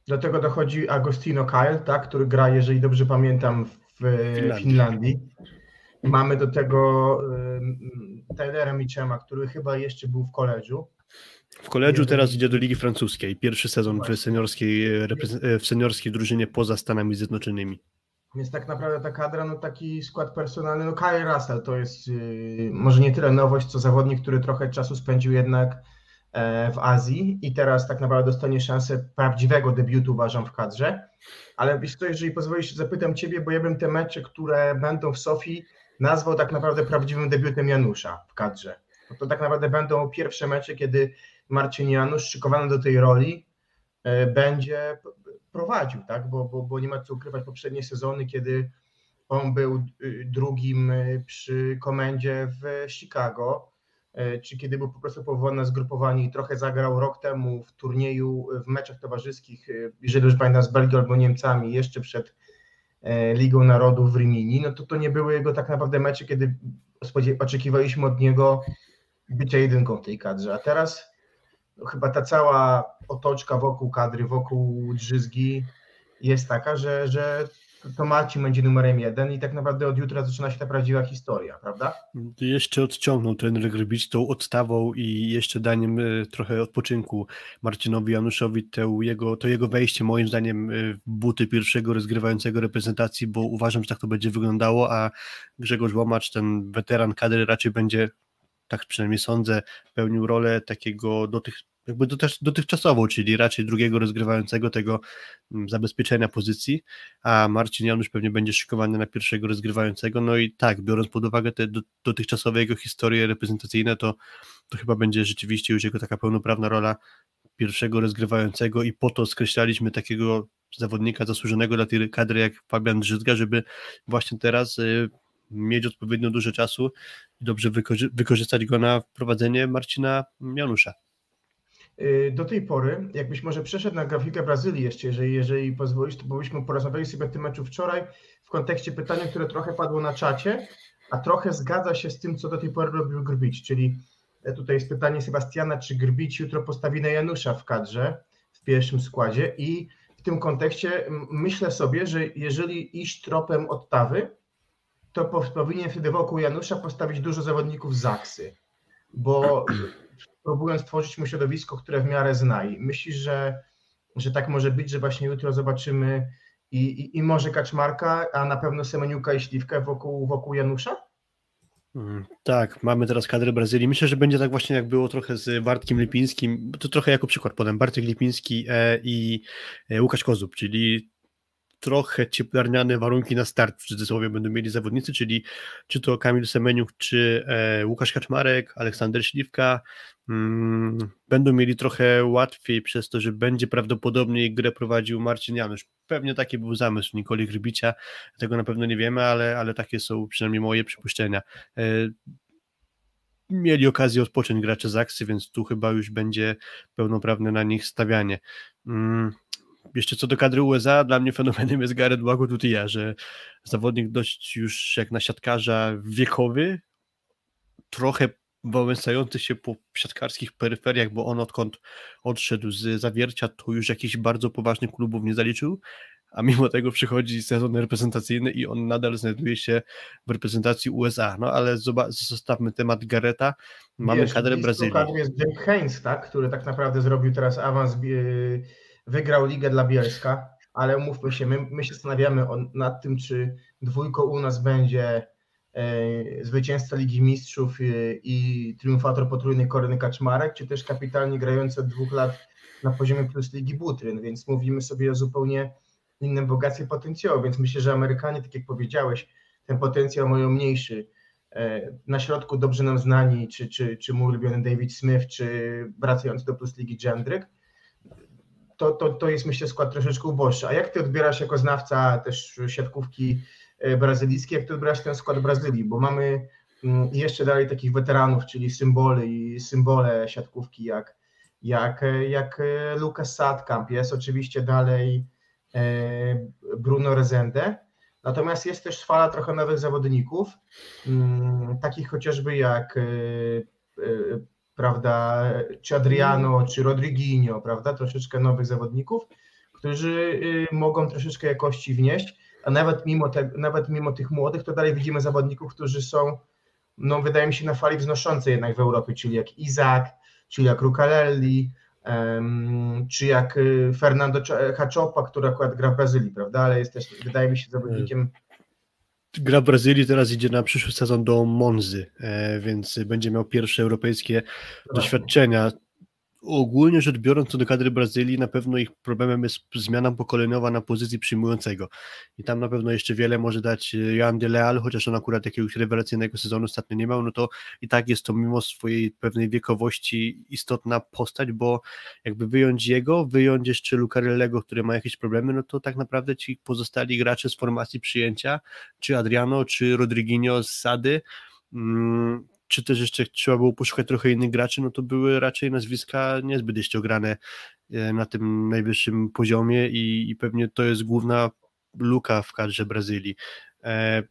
[SPEAKER 3] Do tego dochodzi Agostino Kyle, tak, który gra, jeżeli dobrze pamiętam, w Finlandii. Finlandii. Mamy do tego Tylera Michema, który chyba jeszcze był w koledżu.
[SPEAKER 5] W koledżu teraz idzie do Ligi Francuskiej. Pierwszy sezon w seniorskiej, w seniorskiej drużynie poza Stanami Zjednoczonymi.
[SPEAKER 3] Więc tak naprawdę ta kadra, no taki skład personalny, no Kyle Russell to jest yy, może nie tyle nowość, co zawodnik, który trochę czasu spędził jednak e, w Azji i teraz tak naprawdę dostanie szansę prawdziwego debiutu, uważam, w kadrze. Ale wiesz co, jeżeli pozwolisz, zapytam Ciebie, bo ja bym te mecze, które będą w Sofii, nazwał tak naprawdę prawdziwym debiutem Janusza w kadrze. Bo to tak naprawdę będą pierwsze mecze, kiedy Marcin Janusz, szykowany do tej roli, e, będzie prowadził, tak? Bo, bo, bo nie ma co ukrywać poprzednie sezony, kiedy on był y, drugim y, przy komendzie w Chicago, e, czy kiedy był po prostu powołany na zgrupowanie i trochę zagrał rok temu w turnieju, w meczach towarzyskich, y, jeżeli już pamiętam, z Belgią albo Niemcami, jeszcze przed Ligą Narodów w Rimini, no to to nie były jego tak naprawdę mecze, kiedy oczekiwaliśmy od niego bycia jedynką w tej kadrze, a teraz no, chyba ta cała otoczka wokół kadry, wokół Drzyzgi jest taka, że, że to Marcin będzie numerem jeden i tak naprawdę od jutra zaczyna się ta prawdziwa historia, prawda?
[SPEAKER 5] Jeszcze odciągnął ten Grbić tą odstawą i jeszcze daniem e, trochę odpoczynku Marcinowi Januszowi to jego, to jego wejście moim zdaniem e, w buty pierwszego rozgrywającego reprezentacji, bo uważam, że tak to będzie wyglądało, a Grzegorz Łomacz, ten weteran kadry raczej będzie tak przynajmniej sądzę, pełnił rolę takiego do tych jakby dotychczasową, czyli raczej drugiego rozgrywającego tego mm, zabezpieczenia pozycji, a Marcin Janusz pewnie będzie szykowany na pierwszego rozgrywającego, no i tak, biorąc pod uwagę te dotychczasowe jego historie reprezentacyjne, to, to chyba będzie rzeczywiście już jego taka pełnoprawna rola pierwszego rozgrywającego i po to skreślaliśmy takiego zawodnika zasłużonego dla tej kadry jak Fabian Drzyzga, żeby właśnie teraz y, mieć odpowiednio dużo czasu i dobrze wykorzystać go na wprowadzenie Marcina Janusza.
[SPEAKER 3] Y, do tej pory, jakbyś może przeszedł na grafikę Brazylii jeszcze, jeżeli, jeżeli pozwolisz, to byśmy porozmawiali sobie o tym meczu wczoraj w kontekście pytania, które trochę padło na czacie, a trochę zgadza się z tym, co do tej pory robił Grbić, czyli e, tutaj jest pytanie Sebastiana, czy Grbić jutro postawi na Janusza w kadrze, w pierwszym składzie i w tym kontekście myślę sobie, że jeżeli iść tropem Ottawy, to powinien wtedy wokół Janusza postawić dużo zawodników z Zaksy, bo próbując tworzyć mu środowisko, które w miarę zna. I myślisz, że, że tak może być, że właśnie jutro zobaczymy i, i, i może Kaczmarka, a na pewno Semeniuka i Śliwkę wokół, wokół Janusza?
[SPEAKER 5] Mm, tak, mamy teraz kadrę Brazylii. Myślę, że będzie tak właśnie jak było trochę z Bartkiem Lipińskim. To trochę jako przykład podam. Bartek Lipiński e, i e, Łukasz Kozub, czyli trochę cieplarniane warunki na start w cudzysłowie będą mieli zawodnicy, czyli czy to Kamil Semeniuk, czy e, Łukasz Kaczmarek, Aleksander Śliwka, mm, będą mieli trochę łatwiej przez to, że będzie prawdopodobnie grę prowadził Marcin Janusz. Pewnie taki był zamysł Nikoli Grbicia, tego na pewno nie wiemy, ale, ale takie są przynajmniej moje przypuszczenia. E, mieli okazję odpocząć gracze z akcji, więc tu chyba już będzie pełnoprawne na nich stawianie. Mm, jeszcze co do kadry USA, dla mnie fenomenem jest Gareth Łagodutija, że zawodnik dość już jak na siatkarza wiekowy, trochę wałęsający się po siatkarskich peryferiach, bo on odkąd odszedł z zawiercia, to już jakichś bardzo poważnych klubów nie zaliczył, a mimo tego przychodzi sezon reprezentacyjny i on nadal znajduje się w reprezentacji USA. No ale zostawmy temat Gareta. Mamy Wiesz, kadrę Brazylii.
[SPEAKER 3] kadrze jest Jake Haynes, tak, który tak naprawdę zrobił teraz awans, wygrał ligę dla Bielska, ale umówmy się, my, my się zastanawiamy nad tym, czy dwójką u nas będzie E, zwycięzca Ligi Mistrzów i triumfator potrójnej Koreny Kaczmarek, czy też kapitalnie grający od dwóch lat na poziomie plus Ligi Butryn, więc mówimy sobie o zupełnie innym bogactwie potencjału, więc myślę, że Amerykanie, tak jak powiedziałeś, ten potencjał mają mniejszy. E, na środku dobrze nam znani, czy, czy, czy mój ulubiony David Smith, czy wracający do plus Ligi Jendryk, to, to, to jest myślę skład troszeczkę uboższy. A jak ty odbierasz jako znawca też siatkówki E, brazylijski, jak ty odbierasz ten skład Brazylii, bo mamy mm, jeszcze dalej takich weteranów, czyli symbole i symbole siatkówki jak, jak, jak e, Lucas Sadkamp, jest oczywiście dalej e, Bruno Rezende, natomiast jest też fala trochę nowych zawodników, mm, takich chociażby jak prawda, czy Adriano, czy Rodriguinho, prawda, troszeczkę nowych zawodników, którzy mogą troszeczkę jakości wnieść, a nawet mimo, te, nawet mimo tych młodych, to dalej widzimy zawodników, którzy są, no wydaje mi się, na fali wznoszącej jednak w Europie, czyli jak Izak, czyli jak Rucalelli, um, czy jak y, Fernando Hachopa, który akurat gra w Brazylii, prawda, ale jest też, wydaje mi się, zawodnikiem
[SPEAKER 5] gra w Brazylii, teraz idzie na przyszły sezon do Monzy, e, więc będzie miał pierwsze europejskie doświadczenia. Ogólnie rzecz biorąc, co do kadry Brazylii, na pewno ich problemem jest zmiana pokoleniowa na pozycji przyjmującego. I tam na pewno jeszcze wiele może dać e, Jan de Leal, chociaż on akurat jakiegoś rewelacyjnego sezonu ostatnio nie miał, no to i tak jest to mimo swojej pewnej wiekowości istotna postać, bo jakby wyjąć jego, wyjąć jeszcze Lucarellego, który ma jakieś problemy, no to tak naprawdę ci pozostali gracze z formacji przyjęcia, czy Adriano, czy Rodriguinho z Sady, mm, czy też jeszcze trzeba było poszukać trochę innych graczy, no to były raczej nazwiska niezbyt jeszcze ograne e, na tym najwyższym poziomie i, i pewnie to jest główna luka w kadrze Brazylii. E,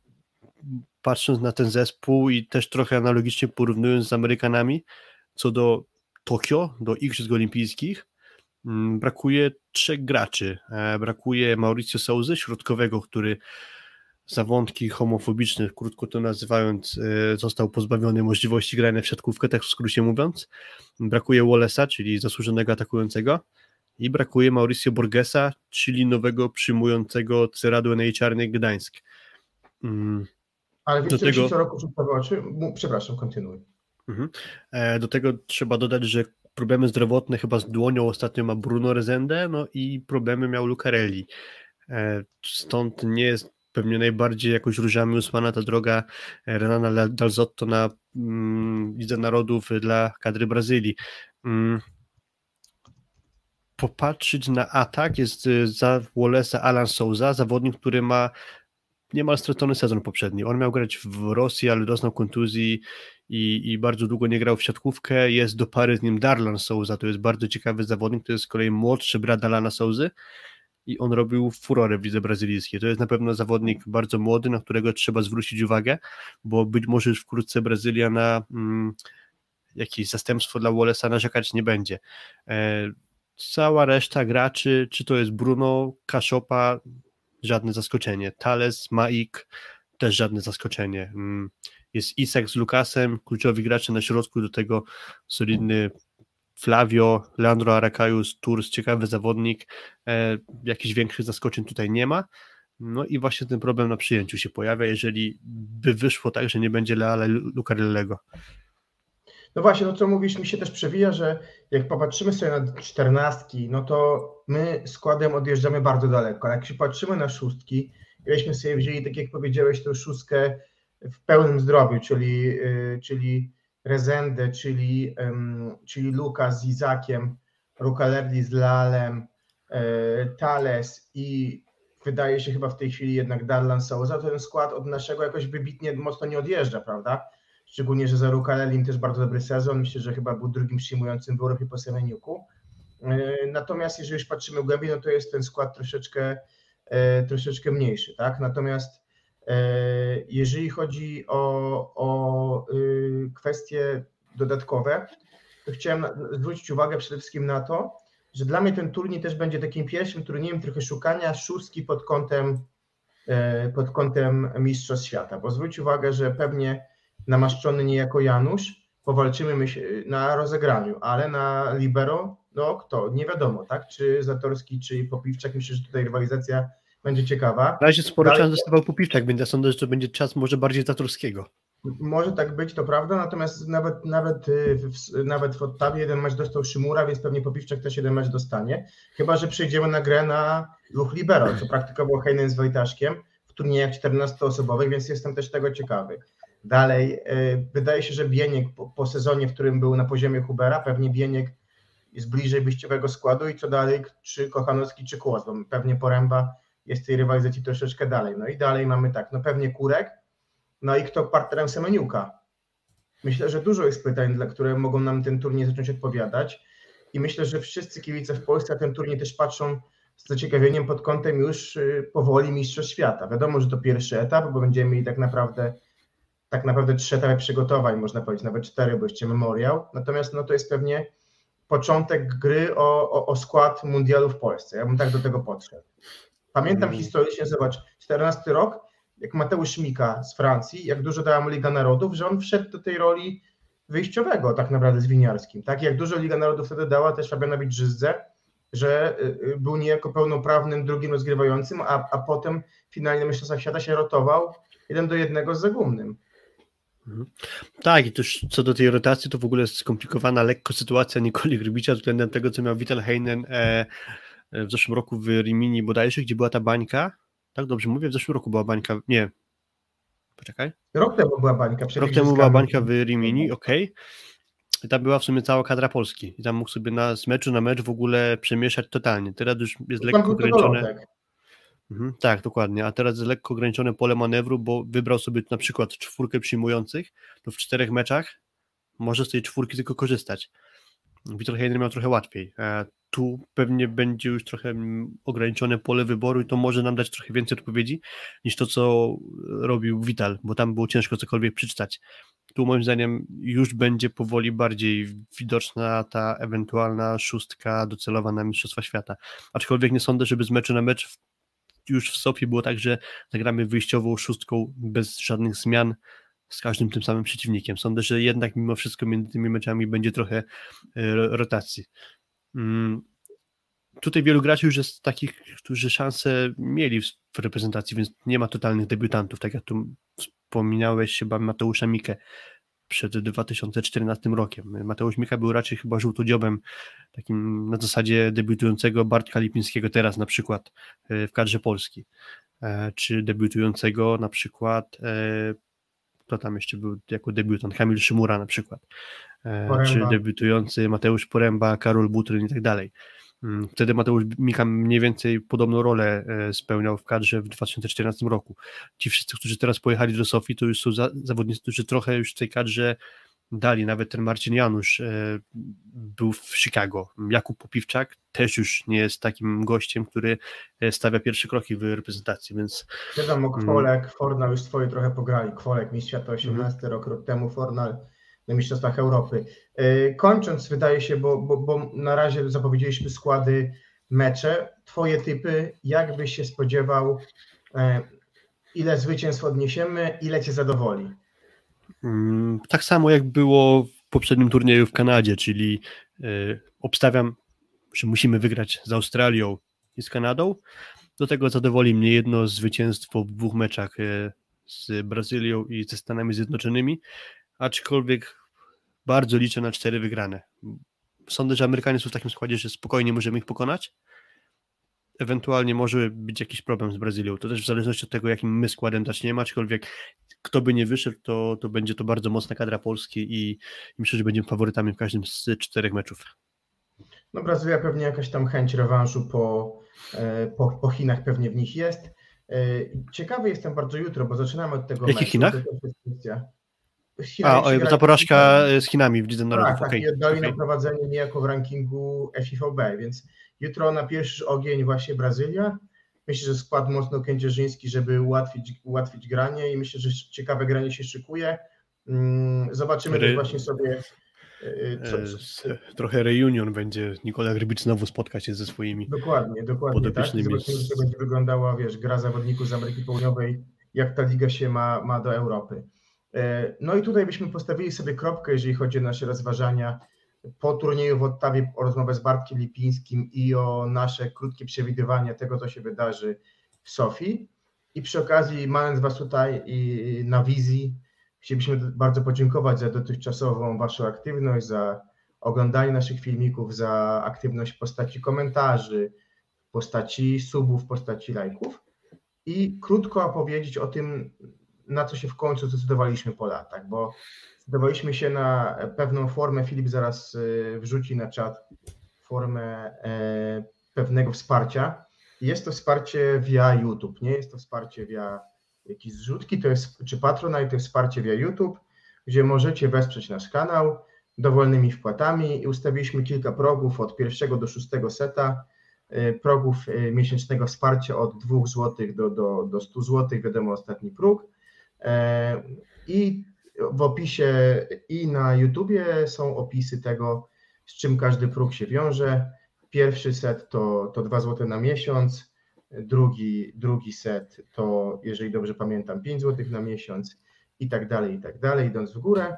[SPEAKER 5] patrząc na ten zespół i też trochę analogicznie porównując z Amerykanami, co do Tokio, do Igrzysk Olimpijskich, mm, brakuje trzech graczy. E, brakuje Mauricio Souzy, środkowego, który za wątki homofobiczne, krótko to nazywając, e, został pozbawiony możliwości grania w siatkówkę, tak w skrócie mówiąc. Brakuje Wallace'a, czyli zasłużonego atakującego i brakuje Mauricio Borgesa, czyli nowego przyjmującego Ceradu NA Czarny Gdańsk.
[SPEAKER 3] Mm. Ale wiesz, do tego... co roku oczy? Przepraszam, kontynuuj. Mhm.
[SPEAKER 5] E, do tego trzeba dodać, że problemy zdrowotne chyba z dłonią ostatnio ma Bruno Rezende, no i problemy miał Lucarelli. E, stąd nie jest pewnie najbardziej jakoś różami usłana ta droga e, Renana Dalzotto na mm, Lidze Narodów dla kadry Brazylii. Mm. Popatrzeć na atak jest e, za Wallace'a Alan Souza, zawodnik, który ma niemal stracony sezon poprzedni. On miał grać w Rosji, ale doznał kontuzji i, i bardzo długo nie grał w siatkówkę. Jest do pary z nim Darlan Souza, to jest bardzo ciekawy zawodnik, to jest z kolei młodszy brat Alana Souzy i on robił furorę w lidze brazylijskiej. To jest na pewno zawodnik bardzo młody, na którego trzeba zwrócić uwagę, bo być może już wkrótce Brazylia na mm, jakieś zastępstwo dla Wallace'a narzekać nie będzie. E, cała reszta graczy, czy to jest Bruno, Kaszopa, żadne zaskoczenie. Thales, Maik, też żadne zaskoczenie. Mm, jest Isak z Lukasem, kluczowi gracze na środku, do tego solidny Flavio, Leandro Aracajus, Tours, ciekawy zawodnik, e, jakichś większych zaskoczeń tutaj nie ma. No i właśnie ten problem na przyjęciu się pojawia, jeżeli by wyszło tak, że nie będzie Leala Lucarellego.
[SPEAKER 3] No właśnie, no co mówisz, mi się też przewija, że jak popatrzymy sobie na czternastki, no to my składem odjeżdżamy bardzo daleko, ale jak się patrzymy na szóstki, gdybyśmy sobie wzięli, tak jak powiedziałeś, tę szóstkę w pełnym zdrowiu, czyli, yy, czyli Rezende, czyli, czyli Luka z Izakiem, Rukalerdi z Lalem, e, Tales i wydaje się chyba w tej chwili jednak Darlan Souza, to ten skład od naszego jakoś wybitnie mocno nie odjeżdża, prawda? Szczególnie, że za Rukalelim też bardzo dobry sezon. Myślę, że chyba był drugim przyjmującym w Europie po Semeniuku. E, natomiast jeżeli już patrzymy głębiej, no to jest ten skład troszeczkę, e, troszeczkę mniejszy, tak? Natomiast jeżeli chodzi o, o y, kwestię dodatkowe, to chciałem zwrócić uwagę przede wszystkim na to, że dla mnie ten turniej też będzie takim pierwszym turniejem trochę szukania szóstki pod kątem, e, pod kątem Mistrzostw Świata, bo zwróć uwagę, że pewnie namaszczony niejako Janusz, powalczymy my na rozegraniu, ale na libero, no kto, nie wiadomo, tak, czy Zatorski, czy Popiwczak, myślę, że tutaj rywalizacja będzie ciekawa.
[SPEAKER 5] Na razie sporo
[SPEAKER 3] Dalej-
[SPEAKER 5] czasu dostawał Pupiwczak, więc ja sądzę, że to będzie czas może bardziej Zatorskiego.
[SPEAKER 3] Może tak być, to prawda, natomiast nawet, nawet, y, w, nawet w Ottawie jeden mecz dostał Szymura, więc pewnie Popiwczak też jeden mecz dostanie. Chyba, że przejdziemy na grę na Luch Libero, co praktykował Heinen z Wojtaszkiem w turniejach 14-osobowych, więc jestem też tego ciekawy. Dalej, y, wydaje się, że Bieniek po, po sezonie, w którym był na poziomie Hubera, pewnie Bieniek jest bliżej wyjściowego składu i co dalej, czy Kochanowski, czy Kłos, bo pewnie Poręba jest tej rywalizacji troszeczkę dalej. No i dalej mamy tak, no pewnie Kurek, no i kto partnerem Semeniuka? Myślę, że dużo jest pytań, dla które mogą nam ten turniej zacząć odpowiadać i myślę, że wszyscy kibice w Polsce na ten turniej też patrzą z zaciekawieniem pod kątem już y, powoli Mistrzostw Świata. Wiadomo, że to pierwszy etap, bo będziemy mieli tak naprawdę tak naprawdę trzy etapy przygotowań, można powiedzieć, nawet cztery, bo jeszcze memoriał. Natomiast no, to jest pewnie początek gry o, o, o skład mundialu w Polsce. Ja bym tak do tego podszedł. Pamiętam
[SPEAKER 5] Mm.
[SPEAKER 3] historycznie, zobacz, 14 rok, jak Mateusz Mika z Francji, jak dużo dała mu Liga Narodów, że on wszedł do tej roli wyjściowego tak naprawdę z Winiarskim. Tak? Jak dużo Liga Narodów wtedy dała też Fabianowi Drzyzdze, że y, y, był niejako pełnoprawnym drugim rozgrywającym, a, a potem finalnie Mistrzostwa Świata się rotował jeden do jednego z Zagumnym.
[SPEAKER 5] Tak, i też co do tej rotacji, to w ogóle jest skomplikowana lekko sytuacja Nikoli Grybicza względem tego, co miał Vital Heinen e, w zeszłym roku w Rimini bodajże, gdzie była ta bańka. Tak dobrze mówię? W zeszłym roku była bańka. Nie. Poczekaj.
[SPEAKER 3] Rok temu była bańka. przed
[SPEAKER 5] Rok temu była bańka w Rimini, okej. I tam była w sumie cała kadra Polski. I tam mógł sobie na, z meczu na mecz w ogóle przemieszać totalnie. Teraz już jest
[SPEAKER 3] Tam
[SPEAKER 5] lekko ograniczone.
[SPEAKER 3] Todorotek.
[SPEAKER 5] Mhm, tak, dokładnie. A teraz jest lekko ograniczone pole manewru, bo wybrał sobie na przykład czwórkę przyjmujących, to w czterech meczach może z tej czwórki tylko korzystać. Vitor Heiner miał trochę łatwiej. A tu pewnie będzie już trochę mm, ograniczone pole wyboru i to może nam dać trochę więcej odpowiedzi niż to, co robił Vital, bo tam było ciężko cokolwiek przeczytać. Tu moim zdaniem już będzie powoli bardziej widoczna ta ewentualna szóstka docelowa na Mistrzostwa Świata. Aczkolwiek nie sądzę, żeby z meczu na mecz już w Sofii było tak, że zagramy wyjściową szóstką bez żadnych zmian z każdym tym samym przeciwnikiem. Sądzę, że jednak mimo wszystko między tymi meczami będzie trochę e, ro- rotacji. Mm, Tutaj wielu graczy już jest takich, którzy szanse mieli w reprezentacji, więc nie ma totalnych debiutantów, tak jak tu wspominałeś chyba Mateusza Mikę przed 2014 rokiem. Mateusz Mika był raczej chyba żółtodziobem takim na zasadzie debiutującego Bartka Lipińskiego teraz na przykład e, w kadrze Polski, E, czy debiutującego na przykład kto tam jeszcze był jako debiutant, Kamil Szymura na przykład, E,
[SPEAKER 3] Poręba.
[SPEAKER 5] czy debiutujący Mateusz Poręba, Karol Butryn i tak dalej. Mm, Wtedy Mateusz Mika mniej więcej podobną rolę e, spełniał w kadrze w 2014 roku. Ci wszyscy, którzy teraz pojechali do Sofii, to już są za, zawodnicy, którzy trochę już w tej kadrze dali. Nawet ten Marcin Janusz e, był w Chicago. Jakub Popiwczak też już nie jest takim gościem, który e, stawia pierwsze kroki w reprezentacji, więc
[SPEAKER 3] Wiadomo,
[SPEAKER 5] Mm.
[SPEAKER 3] Kwolek, Fornal już swoje trochę pograli. Kwolek, mistrz świata 18 rok, rok temu, Fornal na Mistrzostwach Europy. E, Kończąc, wydaje się, bo, bo, bo na razie zapowiedzieliśmy składy mecze. Twoje typy, jak byś się spodziewał, ile zwycięstw odniesiemy, ile cię zadowoli?
[SPEAKER 5] Mm, Tak samo jak było w poprzednim turnieju w Kanadzie, czyli y, obstawiam, że musimy wygrać z Australią i z Kanadą. Do tego zadowoli mnie jedno zwycięstwo w dwóch meczach y, z Brazylią i ze Stanami Zjednoczonymi, aczkolwiek bardzo liczę na cztery wygrane. Sądzę, że Amerykanie są w takim składzie, że spokojnie możemy ich pokonać. Ewentualnie może być jakiś problem z Brazylią. To też w zależności od tego, jakim my składem zaczniemy, aczkolwiek kto by nie wyszedł, to, to będzie to bardzo mocna kadra Polski i, i myślę, że będziemy faworytami w każdym z czterech meczów.
[SPEAKER 3] No Brazylia pewnie jakaś tam chęć rewanżu po, e, po, po Chinach pewnie w nich jest. E, Ciekawy jestem bardzo jutro, bo zaczynamy od tego
[SPEAKER 5] jakich. Chinach?
[SPEAKER 3] Chinach
[SPEAKER 5] A, o, ta porażka z Chinami w Lidze Narodów.
[SPEAKER 3] Tak, tak,
[SPEAKER 5] okej,
[SPEAKER 3] i oddali
[SPEAKER 5] okej.
[SPEAKER 3] na prowadzenie niejako w rankingu FIVB, więc jutro na pierwszy ogień właśnie Brazylia. Myślę, że skład mocno kędzierzyński, żeby ułatwić, ułatwić granie i myślę, że ciekawe granie się szykuje. Mm, Zobaczymy
[SPEAKER 5] Ry-
[SPEAKER 3] też właśnie sobie E, co, co,
[SPEAKER 5] E, Trochę reunion będzie. Nikola Grybicz znowu spotka się ze swoimi.
[SPEAKER 3] Dokładnie, dokładnie. Tak? Zobaczymy, jak będzie wyglądała, wiesz, gra zawodników z Ameryki Południowej, jak ta liga się ma, ma do Europy. E, No i tutaj byśmy postawili sobie kropkę, jeżeli chodzi o nasze rozważania po turnieju w Ottawie, o rozmowę z Bartkiem Lipińskim i o nasze krótkie przewidywania tego, co się wydarzy w Sofii. I przy okazji, mając Was tutaj i na wizji, chcielibyśmy bardzo podziękować za dotychczasową Waszą aktywność, za oglądanie naszych filmików, za aktywność w postaci komentarzy, w postaci subów, w postaci lajków i krótko opowiedzieć o tym, na co się w końcu zdecydowaliśmy po latach, bo zdecydowaliśmy się na pewną formę, Filip zaraz y, wrzuci na czat formę e, pewnego wsparcia. Jest to wsparcie via YouTube, nie? Jest to wsparcie via jakiejś zrzutki, to jest, czy Patronite, to jest wsparcie via YouTube, gdzie możecie wesprzeć nasz kanał dowolnymi wpłatami. I ustawiliśmy kilka progów od pierwszego do szóstego seta, y, progów y, miesięcznego wsparcia od 2 zł do, do, do 100 zł, wiadomo ostatni próg. E, I w opisie i na YouTubie są opisy tego, z czym każdy próg się wiąże. Pierwszy set to, to 2 zł na miesiąc, drugi, drugi set to, jeżeli dobrze pamiętam, 5 zł na miesiąc i tak dalej, i tak dalej, idąc w górę.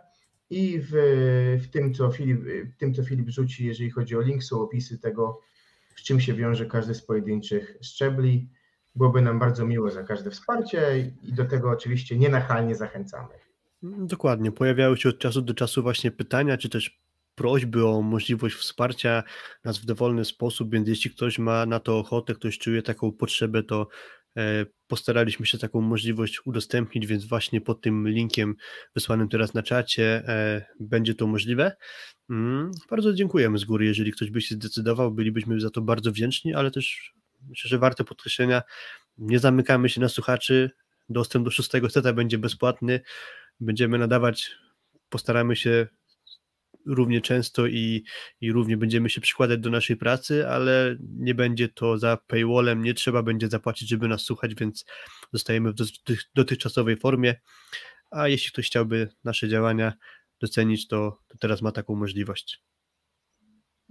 [SPEAKER 3] I w, w, tym, co Filip, w tym, co Filip rzuci, jeżeli chodzi o link, są opisy tego, z czym się wiąże każdy z pojedynczych szczebli. Byłoby nam bardzo miło za każde wsparcie i do tego oczywiście nienachalnie zachęcamy.
[SPEAKER 5] Dokładnie. Pojawiały się od czasu do czasu właśnie pytania, czy też prośby o możliwość wsparcia nas w dowolny sposób, więc jeśli ktoś ma na to ochotę, ktoś czuje taką potrzebę, to e, postaraliśmy się taką możliwość udostępnić, więc właśnie pod tym linkiem wysłanym teraz na czacie e, będzie to możliwe. Mm, Bardzo dziękujemy z góry, jeżeli ktoś by się zdecydował, bylibyśmy za to bardzo wdzięczni, ale też myślę, że warte podkreślenia, nie zamykamy się na słuchaczy, dostęp do szóstego seta będzie bezpłatny, będziemy nadawać, postaramy się równie często i, i równie będziemy się przykładać do naszej pracy, ale nie będzie to za paywallem, nie trzeba będzie zapłacić, żeby nas słuchać, więc zostajemy w dotych- dotychczasowej formie, a jeśli ktoś chciałby nasze działania docenić, to, to teraz ma taką możliwość.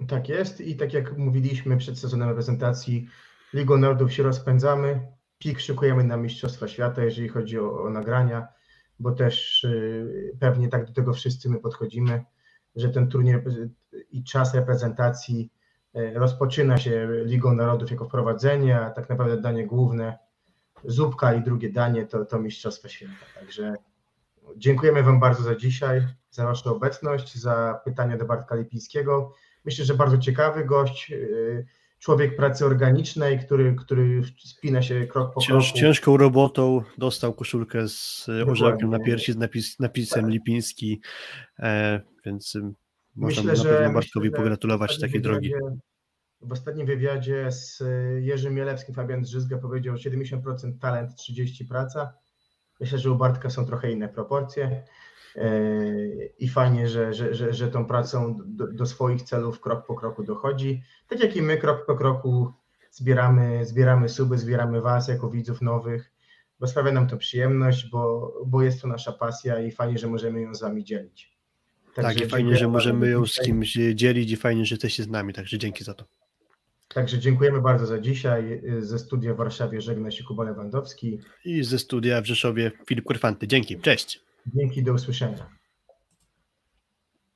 [SPEAKER 3] Tak jest i tak jak mówiliśmy przed sezonem reprezentacji, Ligą się rozpędzamy, pik szykujemy na Mistrzostwa Świata, jeżeli chodzi o, o nagrania, bo też y, pewnie tak do tego wszyscy my podchodzimy, że ten turniej repre- i czas reprezentacji y, rozpoczyna się Ligą Narodów jako wprowadzenie, a tak naprawdę danie główne, zupka i drugie danie to, to Mistrzostwa Świata. Także dziękujemy Wam bardzo za dzisiaj, za Waszą obecność, za pytania do Bartka Lipińskiego. Myślę, że bardzo ciekawy gość, y, człowiek pracy organicznej, który, który spina się krok po
[SPEAKER 5] Cięż,
[SPEAKER 3] kroku.
[SPEAKER 5] ciężką robotą dostał koszulkę z e, orzełkiem na piersi z napis, napisem Lipiński, e, więc ym, można
[SPEAKER 3] Myślę,
[SPEAKER 5] na pewno Bartkowi
[SPEAKER 3] myślę,
[SPEAKER 5] pogratulować takiej drogi.
[SPEAKER 3] W ostatnim wywiadzie z y, Jerzym Mielewskim Fabian Drzyzga powiedział 70% talent, 30% praca. Myślę, że u Bartka są trochę inne proporcje i fajnie, że, że, że, że tą pracą do, do swoich celów krok po kroku dochodzi. Tak jak i my krok po kroku zbieramy, zbieramy suby, zbieramy Was jako widzów nowych, bo sprawia nam to przyjemność, bo, bo jest to nasza pasja i fajnie, że możemy ją z Wami dzielić.
[SPEAKER 5] Tak,
[SPEAKER 3] Także
[SPEAKER 5] i fajnie, że możemy ją z kimś dzielić i fajnie, że jesteście z nami, także dzięki za to.
[SPEAKER 3] Także dziękujemy bardzo za dzisiaj. Ze studia w Warszawie żegna się Kuba Lewandowski.
[SPEAKER 5] I ze studia w Rzeszowie Filip Kurfanty. Dzięki, cześć.
[SPEAKER 3] Dzięki, do usłyszenia.